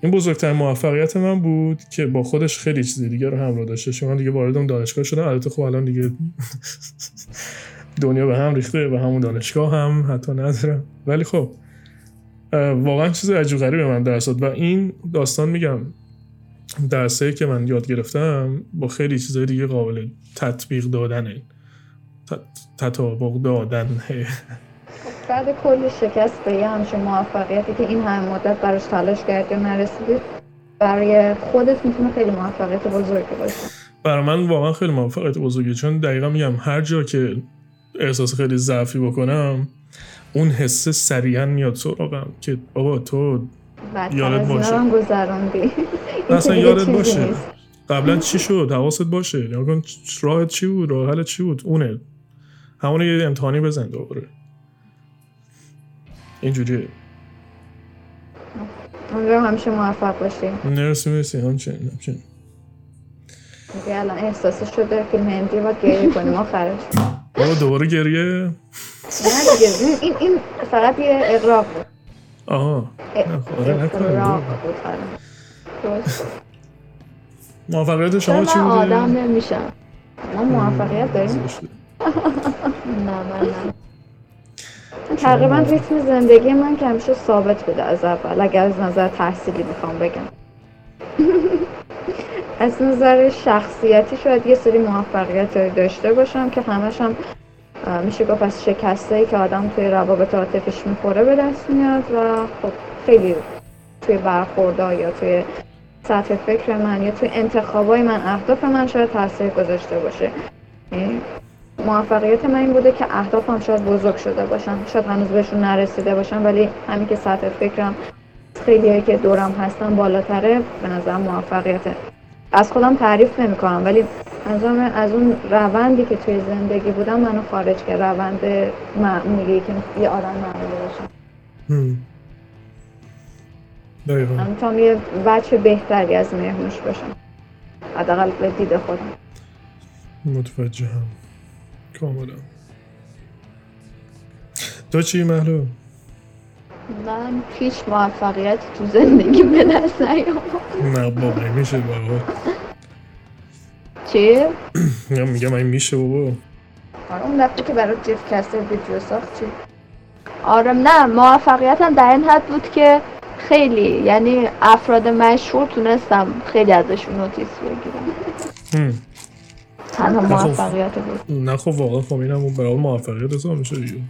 این بزرگترین موفقیت من بود که با خودش خیلی چیز دیگه رو همراه داشته من دیگه وارد اون دانشگاه شدم. البته خب الان دیگه (laughs) دنیا به هم ریخته و همون دانشگاه هم حتی ندارم. ولی خب واقعا چیز عجیب به من درس و این داستان میگم درسایی که من یاد گرفتم با خیلی چیزای دیگه قابل تطبیق دادنه. تطابق دادن.
بعد کلی شکست به یه همچین موفقیتی که این همه مدت براش تلاش کردی و نرسیدی برای خودت می‌تونه خیلی موفقیت بزرگی باشه.
برای من واقعا خیلی موفقیت بزرگه چون دقیقا میگم هر جا که احساس خیلی ضعفی بکنم اون حسه سریعا میاد سراغم که بابا تو یادت باشه. اصلا
که
یادت باشه. قبلا چی شد؟ حواست باشه. نگاه کن راهت چی بود؟ راه حلت چی بود؟ اونه. همون یه امتحانی بزن دوباره. اینجوریه.
امیدوارم همیشه موفق باشی
نرسی مرسی. همچنین همچنین.
دیگه الان احساسی شده فیلم هندی باید گریه کنیم. آخرش
دوباره گریه؟
نه دیگه. این این, فقط یه اقراق بود.
آها.
اقراق بود.
درست.
موفقیت شما چی
من
بوده؟
آدم نمیشم.
ما موفقیت داریم؟ (laughs)
نه من نه.
تقریبا ریتم زندگی من که همیشه ثابت بوده از اول اگر از نظر تحصیلی می‌خوام بگم. (laughs) از نظر شخصیتی شاید یه سری موفقیت داشته باشم که همش هم میشه گفت از شکسته که آدم توی روابط عاطفیش می‌خوره به دست میاد و خب خیلی توی برخوردها یا توی سطح فکر من یا توی انتخابای من اهداف من شاید تاثیر گذاشته باشه. یعنی موفقیت من این بوده که اهدافم شاید بزرگ شده باشن. شاید هنوز بهشون نرسیده باشم ولی همین که سطح فکرم خیلی که دورم هستن بالاتره به نظر موفقیته. از خودم تعریف نمی کنم ولی از اون, از اون روندی که توی زندگی بودم منو خارج کرد. روند معمولی که یه آدم معمولی باشم.
دقیقا.
من می‌تونم یه بچه بهتری از مهموش باشم. حداقل به دید خودم.
متوجهم. کاملا. تو چی محلو؟
من هیچ موفقیت تو زندگی به دست نیام
نه بابا میشه بابا.
چی؟ (clears throat)
میگم میگم این میشه بابا.
آره اون دفعه که برای جیف کستر ویدیو ساخت چی؟
آره نه موفقیتم در این حد بود که خیلی یعنی افراد مشهور تونستم خیلی ازشون نوتیس بگیرم. تنها
خب.
موفقیت بود
نه خب واقعا خب این هم برای موفقیت حساب میشه دیگه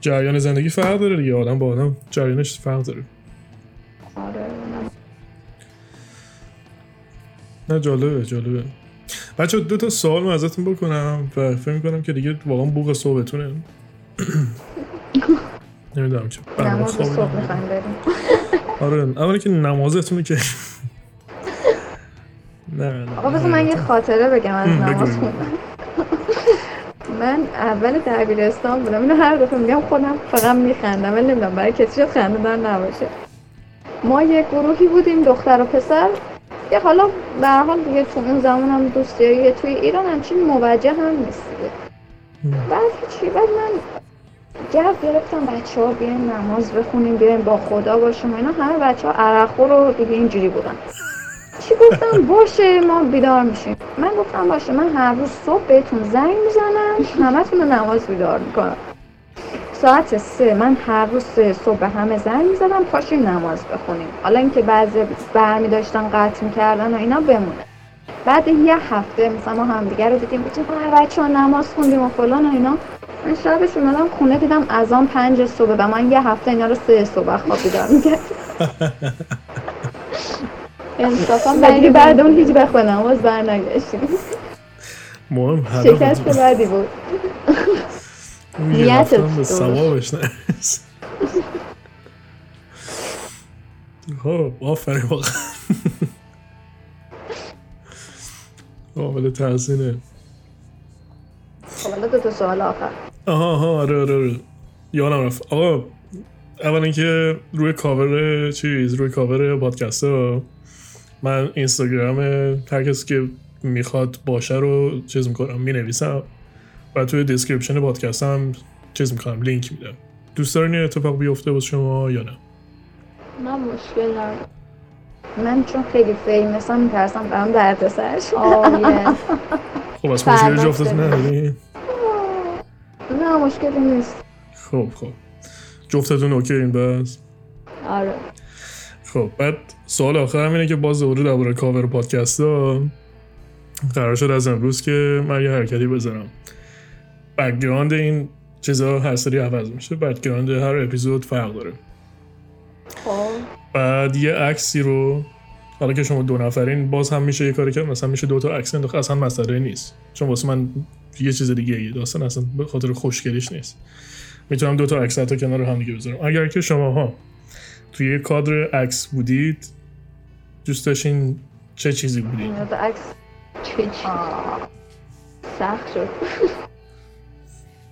جریان زندگی فرق داره دیگه آدم با آدم جریانش فرق داره
آره نه.
جالبه جالبه بچه دو تا سوال من ازتون بکنم و فکر می‌کنم که دیگه واقعا بوق صبحتونه نمی‌دونم چه
نماز صبح. می‌خوایم بریم. (laughs)
آره اولی که نمازتونه که (laughs) نه نه
آقا بذار من یه خاطره بگم از نماز (laughs) من اول دبیرستان بودم. اینو هر دفعه میگم خودم فقط میخندم. ولی نمی‌دونم برای کسی شد خنده دار نباشه. ما یه گروهی بودیم دختر و پسر. که حالا به هر حال دیگه تو اون زمان هم دوستیایی توی ایران همچین موجه هم نیست بعد هیچی بعد من جو گرفتم بچه ها بیاین نماز بخونیم بیاین با خدا باشیم اینا. همه بچه ها عرقو رو دیگه اینجوری بودن. چی گفتم؟ باشه ما بیدار میشیم. من گفتم باشه من هر روز صبح بهتون زنگ می‌زنم همتون رو نماز بیدار می‌کنم. ساعت سه من هر روز سه صبح همه زنگ می‌زدم پاشیم نماز بخونیم. حالا اینکه بعضی برمی داشتن قطع می‌کردن و اینا بمونه. بعد یه هفته مثلا ما همدیگه رو دیدیم آره بچه ها نماز خوندیم و فلان و اینا. من شبش اومدم خونه دیدم از آن پنج صبح و من یه هفته اینا رو سه صبح خواب بیدار می‌کردم.
انصافا ولی
بعد اون هیچ وقت به نماز برنگشتیم.
مهم
شکست بعدی بود. (laughs)
نیتت
به
درست.
ثوابش. (laughs) خب آفرین واقعا. (laughs) قابل تحسینه.
خب حالا دو تا سوال آخر.
آها آها آره آره آره. یادم رفت. آقا اول اینکه روی کاور چیز روی کاور پادکست ها من اینستاگرام هر کسی که می‌خواد باشه رو چیز می‌کنم می‌نویسم. و توی description پادکست هم چیز می‌کنم لینک میدم. دوست دارین این اتفاق بیفته واسه شما یا نه؟
نه مشکل نداره
من چون خیلی فیمسم میترسم برام دردسر
شه (laughs)
خب از مشکل جفتتون
ببینیم.
ندارین
نه مشکلی نیست.
خب خب. جفتتون okay این بس؟
آره.
خب بعد سوال آخرم اینه که باز دوباره درباره کاور پادکست ها. قرار شد از امروز که من یه حرکتی بزنم. background این چیزا هر سری عوض میشه. background هر اپیزود فرق داره.
خب.
بعد یه عکسی رو حالا که شما دو نفرین باز هم میشه یه کاری کرد مثلا میشه دو تا عکس انداخت. اصلا مسئله نیست. چون واسه من یه چیز دیگه ایه داستان اصلا به خاطر خوشگلیش نیست. می‌تونم دو تا عکس تا کنار هم دیگه بذارم. اگر که شما ها توی یه کادر عکس بودید دوست داشتین چه چیزی بودید؟
عکس
چه چی سخت شد.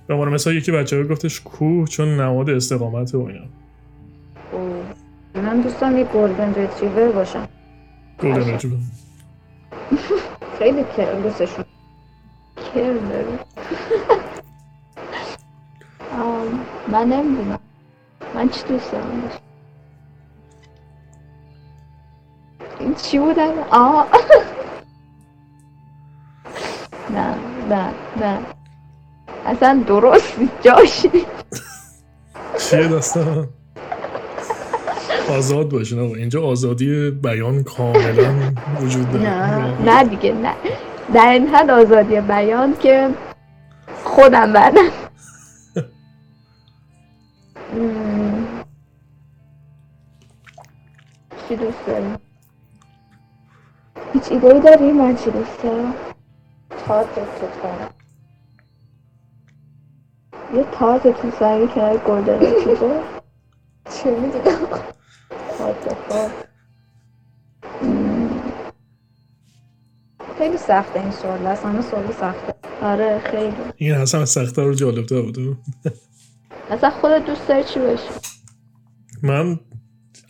به عنوان مثال یکی بچه ها گفتش کوه چون نماد استقامت و اینا.
من دوستم یه گلدن ریتریور باشم.
گلدن رجوع. (laughs)
خیلی که دوستشون.
کر داری (laughs) من نمی‌دونم. من چی دوست دارم؟ این چی بودن؟ آه. (laughs) نه نه نه. اصلا درست جاش.
چیه داستان؟ آزاد باشین آقا اینجا آزادی بیان کاملا وجود داره
نه.
نه دیگه نه در این حد آزادی بیان که خودم بعدم مم. (laughs) چی دوست داری؟ هیچ ایده ای داری من چی دوست دارم؟
تارت
یه تارت تو سنگی کنار گلدن چیزه
چه می‌دونم
خب
خیلی سخته این سوال. اصلا همه سوال سخته.
آره خیلی.
این اصلا از سختتر رو جالب بود.
اصلا خودت دوست داری چی باشی؟
من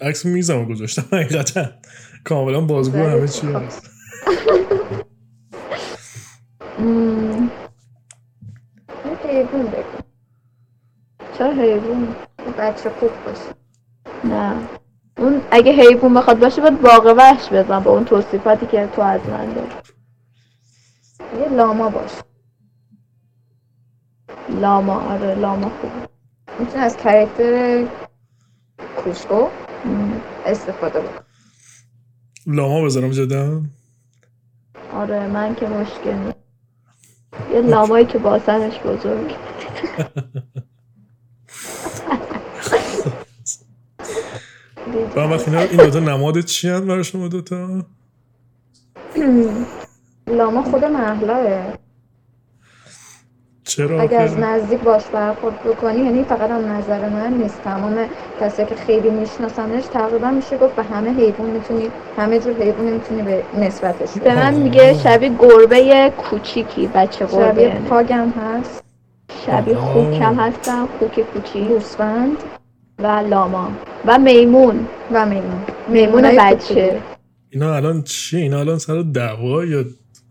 عکس میزم رو گذاشتم. حقیقتا کاملا بازگو همه چی. (laughs) هست
حیوان بگو.
چرا حیوان؟
بچه خوب باشه.
نه. اون اگه حیوان بخواد باشه باید باغ وحش بزن با اون توصیفاتی که تو از من داری.
یه لاما باشه
لاما آره لاما خوب.
می‌تونه از کرکتر کوشکو استفاده بکنه
لاما بذارم جدا
آره من که مشکل نیست. یه لامایی که باسنش بزرگ. (laughs)
و وقت اینا این دوتا نماد چی هم برای شما دوتا
لاما خود محلاه
چرا
اگه از؟ نزدیک باش برخورد بکنی یعنی فقط هم نظر من نیست تمام کسی که خیلی میشناسنش تقریبا میشه گفت به همه حیوان می‌تونی همه جور حیوان می‌تونی به نسبتش.
به من میگه شبیه گربه کوچیکی بچه گربه
شبیه
یعنی.
پاگم هست
شبیه. خوکم هستم خوک کوچیک
گوسفند
و لاما و میمون.
و میمون.
میمون بچه.
اینا الان چی؟ اینا الان سر دعوا یا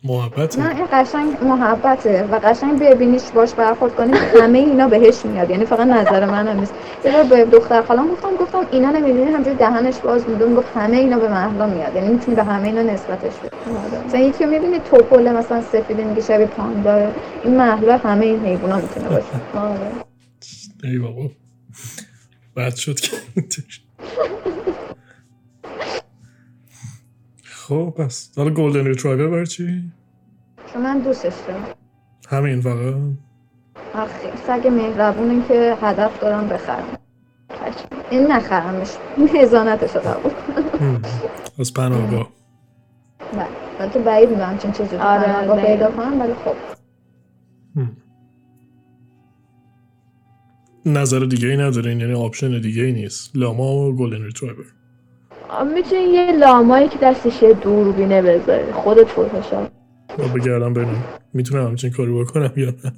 محبت
نه این قشنگ محبته و قشنگ ببینیش باش برخورد کنی همه اینا بهش میاد. یعنی فقط نظر من هم نیست. یه بار به دختر خالام گفتم گفتم اینا نمی‌بینی همجوری دهنش باز مونده گفت همه اینا به مهلا میاد. یعنی می‌تونی به همه اینا نسبتش بدی. مثلا یکی رو می‌بینی تپله مثلا سفیده میگه شبیه پاندا. این مهلا همه این حیونا می‌تونه باشه.
آره.
ای بابا. بد شد که خب پس حالا golden retriever برای چی؟
چون من دوستش دارم
همین فقط
آخه سگ مهربونه که هدف دارم بخرم این نخرمش حضانتش رو قبول.
از پناهگاه
بله البته بعید می‌دونم چون چیزی رو
آره،.
پیدا کنم ولی خب
هم. نظر دیگه ای ندارین یعنی option دیگه ای نیست. لاما و Golden Retriever.
می‌تونی یه لامایی که دستش یه دوربینه بذاری. خودت فوتوشاپ.
با بگردم ببینم می‌تونم همچین کاری بکنم یا نه؟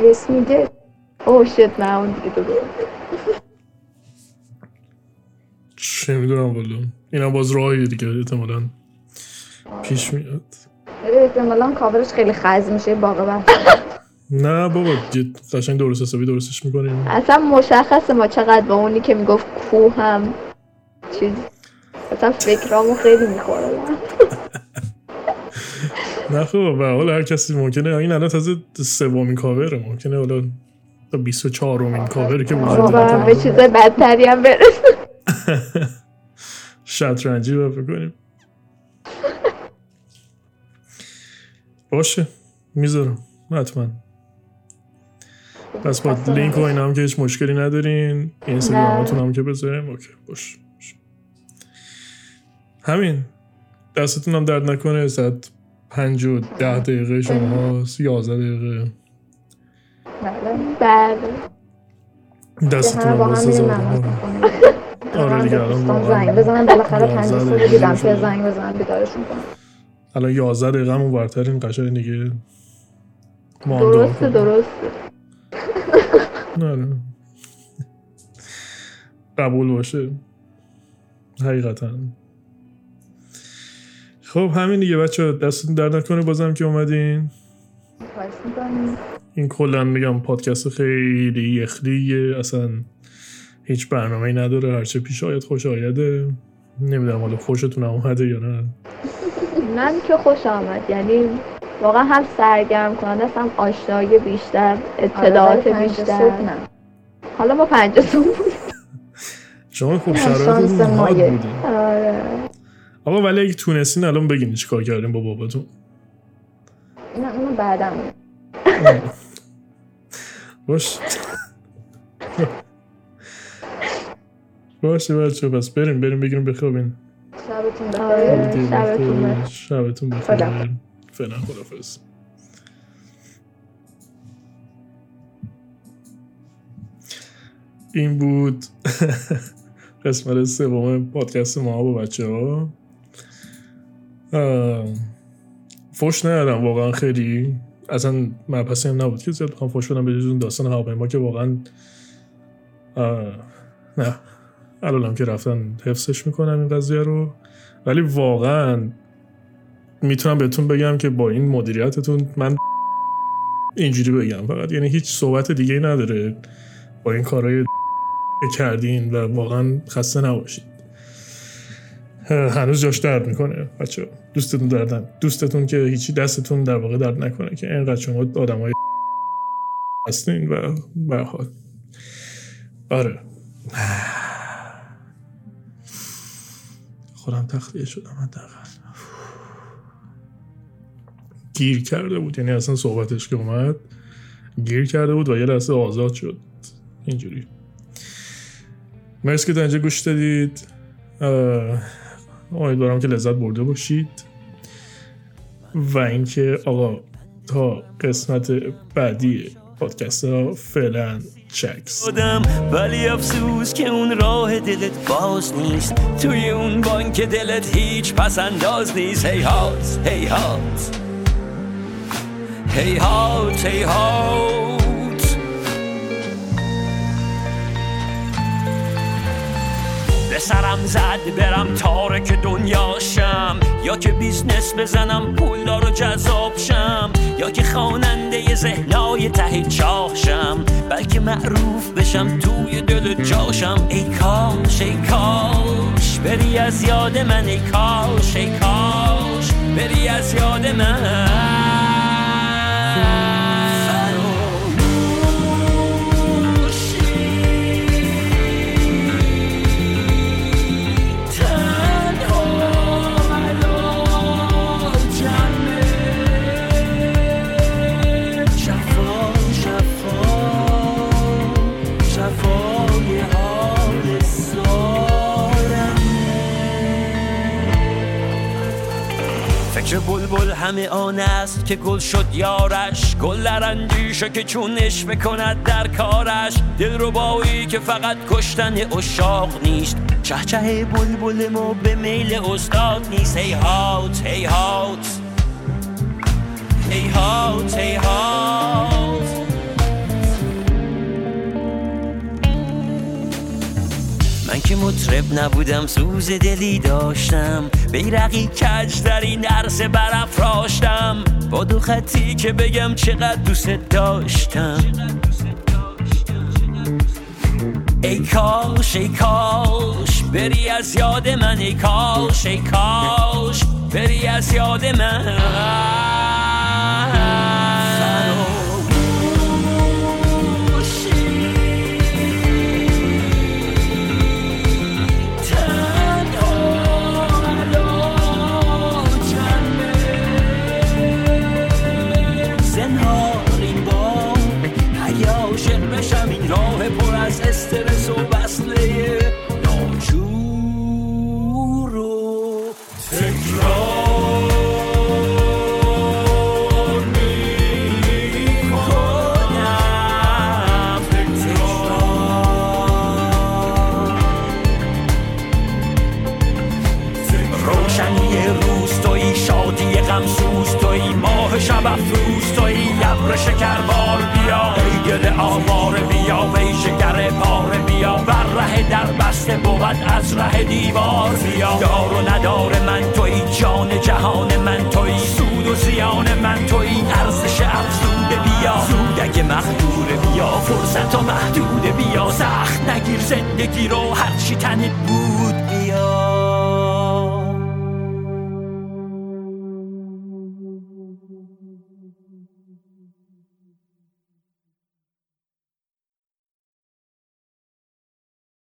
ریس میگه
اوه شت نه اون دیگه درست
چه می‌دونم والا. اینم باز راهی دیگه احتمالا پیش میاد.
احتمالا کاورش خیلی خز میشه باقی
نه بابا قشنگ درست حسابی درستش می‌کنیم.
اصلا مشخصه ما چقدر با اونی که می‌گفت کو هم چیز. اصلا فکرامو خیلی می‌خوره. (laughs)
نه خب و حالا هر کسی ممکنه این الان تازه سومین کاوره. ممکنه حالا تا 24 امین کاوری که وجود
واقعا
داره.
به چیز بدتری هم برسه. (laughs)
شطرنجی رو بکنیم. باشه می‌ذارم. حتما. پس با لینک و اینا هم که هیچ مشکلی ندارین اینستاگرامتون هم که بذاریم اوکی باش باش. همین دستتون هم درد نکنه ساعت پنج و ده دقیقه شما هست یازده دقیقه
بله
بعد
دستتون هم
هم. نماز می‌خونیم.
آره دیگه الان
زنگ بزنن بالاخره پنج
دقیقه
دیدم. که زنگ بزنن بیدارشون کنم
الان یازده دقیقه همون برترین قشنگ دیگه
درسته. درسته
نه نه قبول باشه. حقیقتا. خب همین دیگه بچه دستتون در نکنه بازم که اومدین. این کلا میگم پادکست خیلی یخلیه. اصلا هیچ برنامه نداره. هرچه پیش آید خوش آیده. نمی‌دونم حالا خوشتون اومده یا نه. (laughs)
من که خوش آمد. یعنی واقعا هم سرگرم کننده است هم آشنایی بیشتر اطلاعات
آره،
بیشتر.
نه.
حالا با پنج بود
شما خوب
مایه.
بودین
آره.
آقا ولی اگه تونستین الان بگین چیکار کردین با باباتون.
نه اونو بعدم. (laughs)
باش. باشه بچه پس بریم بریم بگیریم بخوابین.
شبتون
آره.
بخیر.
شبتون بخیر.
فعلا خدافظ این بود (laughs) قسمت سوم پادکست ما با بچه ها فوش ندادم واقعا خیلی اصلا مبحثی هم نبود که زیاد بخوام فوش بدم به اون داستان هواپیما که واقعا نه. الانم که رفتن حفظش می‌کنم این قضیه رو. ولی واقعا می‌تونم بهتون بگم که با این مدیریتتون من اینجوری بگم. فقط یعنی هیچ صحبت دیگه نداره. با این کارهای کردین و واقعا خسته نباشید. هنوز جاش درد می‌کنه بچه دوستتون دردن. دوستتون که هیچی دستتون در واقع درد نکنه که اینقدر شما آدم های هستین و به هر حال. آره. (sighs) خودم تخلیه شدم حداقل. گیر کرده بود. یعنی اصلا صحبتش که اومد گیر کرده بود و یه لحظه آزاد شد. اینجوری. مرسی که اینجا گوش دادید. امیدوارم که لذت برده باشید. و اینکه آقا تا قسمت بعدی پادکست ها فعلا چکس.
ولی افسوس که اون راه دلت باز نیست. توی اون بانک دلت هیچ پس انداز نیست. هی هات هی هات هیهات هیهات به سرم زد برم تارک دنیا شم یا که business بزنم پولدار و جذاب شم. یا که خواننده ذهنای ته چاهشم بلکه معروف بشم توی دل جاشم. ای کاش ای کاش بری از یاد من ای کاش ای کاش بری از یاد من. همه آن است که گل شد یارش. گل در اندیشه که چونش بکند در کارش. دل رو بایی که فقط کشتن اشاق نیست. چه چه بلبل ما به میل استاد نیست. هی هات هی هات. که مطرب نبودم سوز دلی داشتم. بیرقی کج در این عرصه برافراشتم. با دو خطی که بگم چقدر دوست داشتم. ای کاش ای کاش بری از یاد من ای کاش ای کاش بری از یاد من. شکربار بیا ای گل آوار بیا وی شکر پاره بیا. بر ره در بسته بود از ره دیوار بیا. دار و ندار من توی جان جهان من توی. سود و زیان من توی ارزش افزوده بیا. سودک اگه مخدوره بیا فرصت و محدوده بیا. سخت نگیر زندگی رو هرچی تنت بود.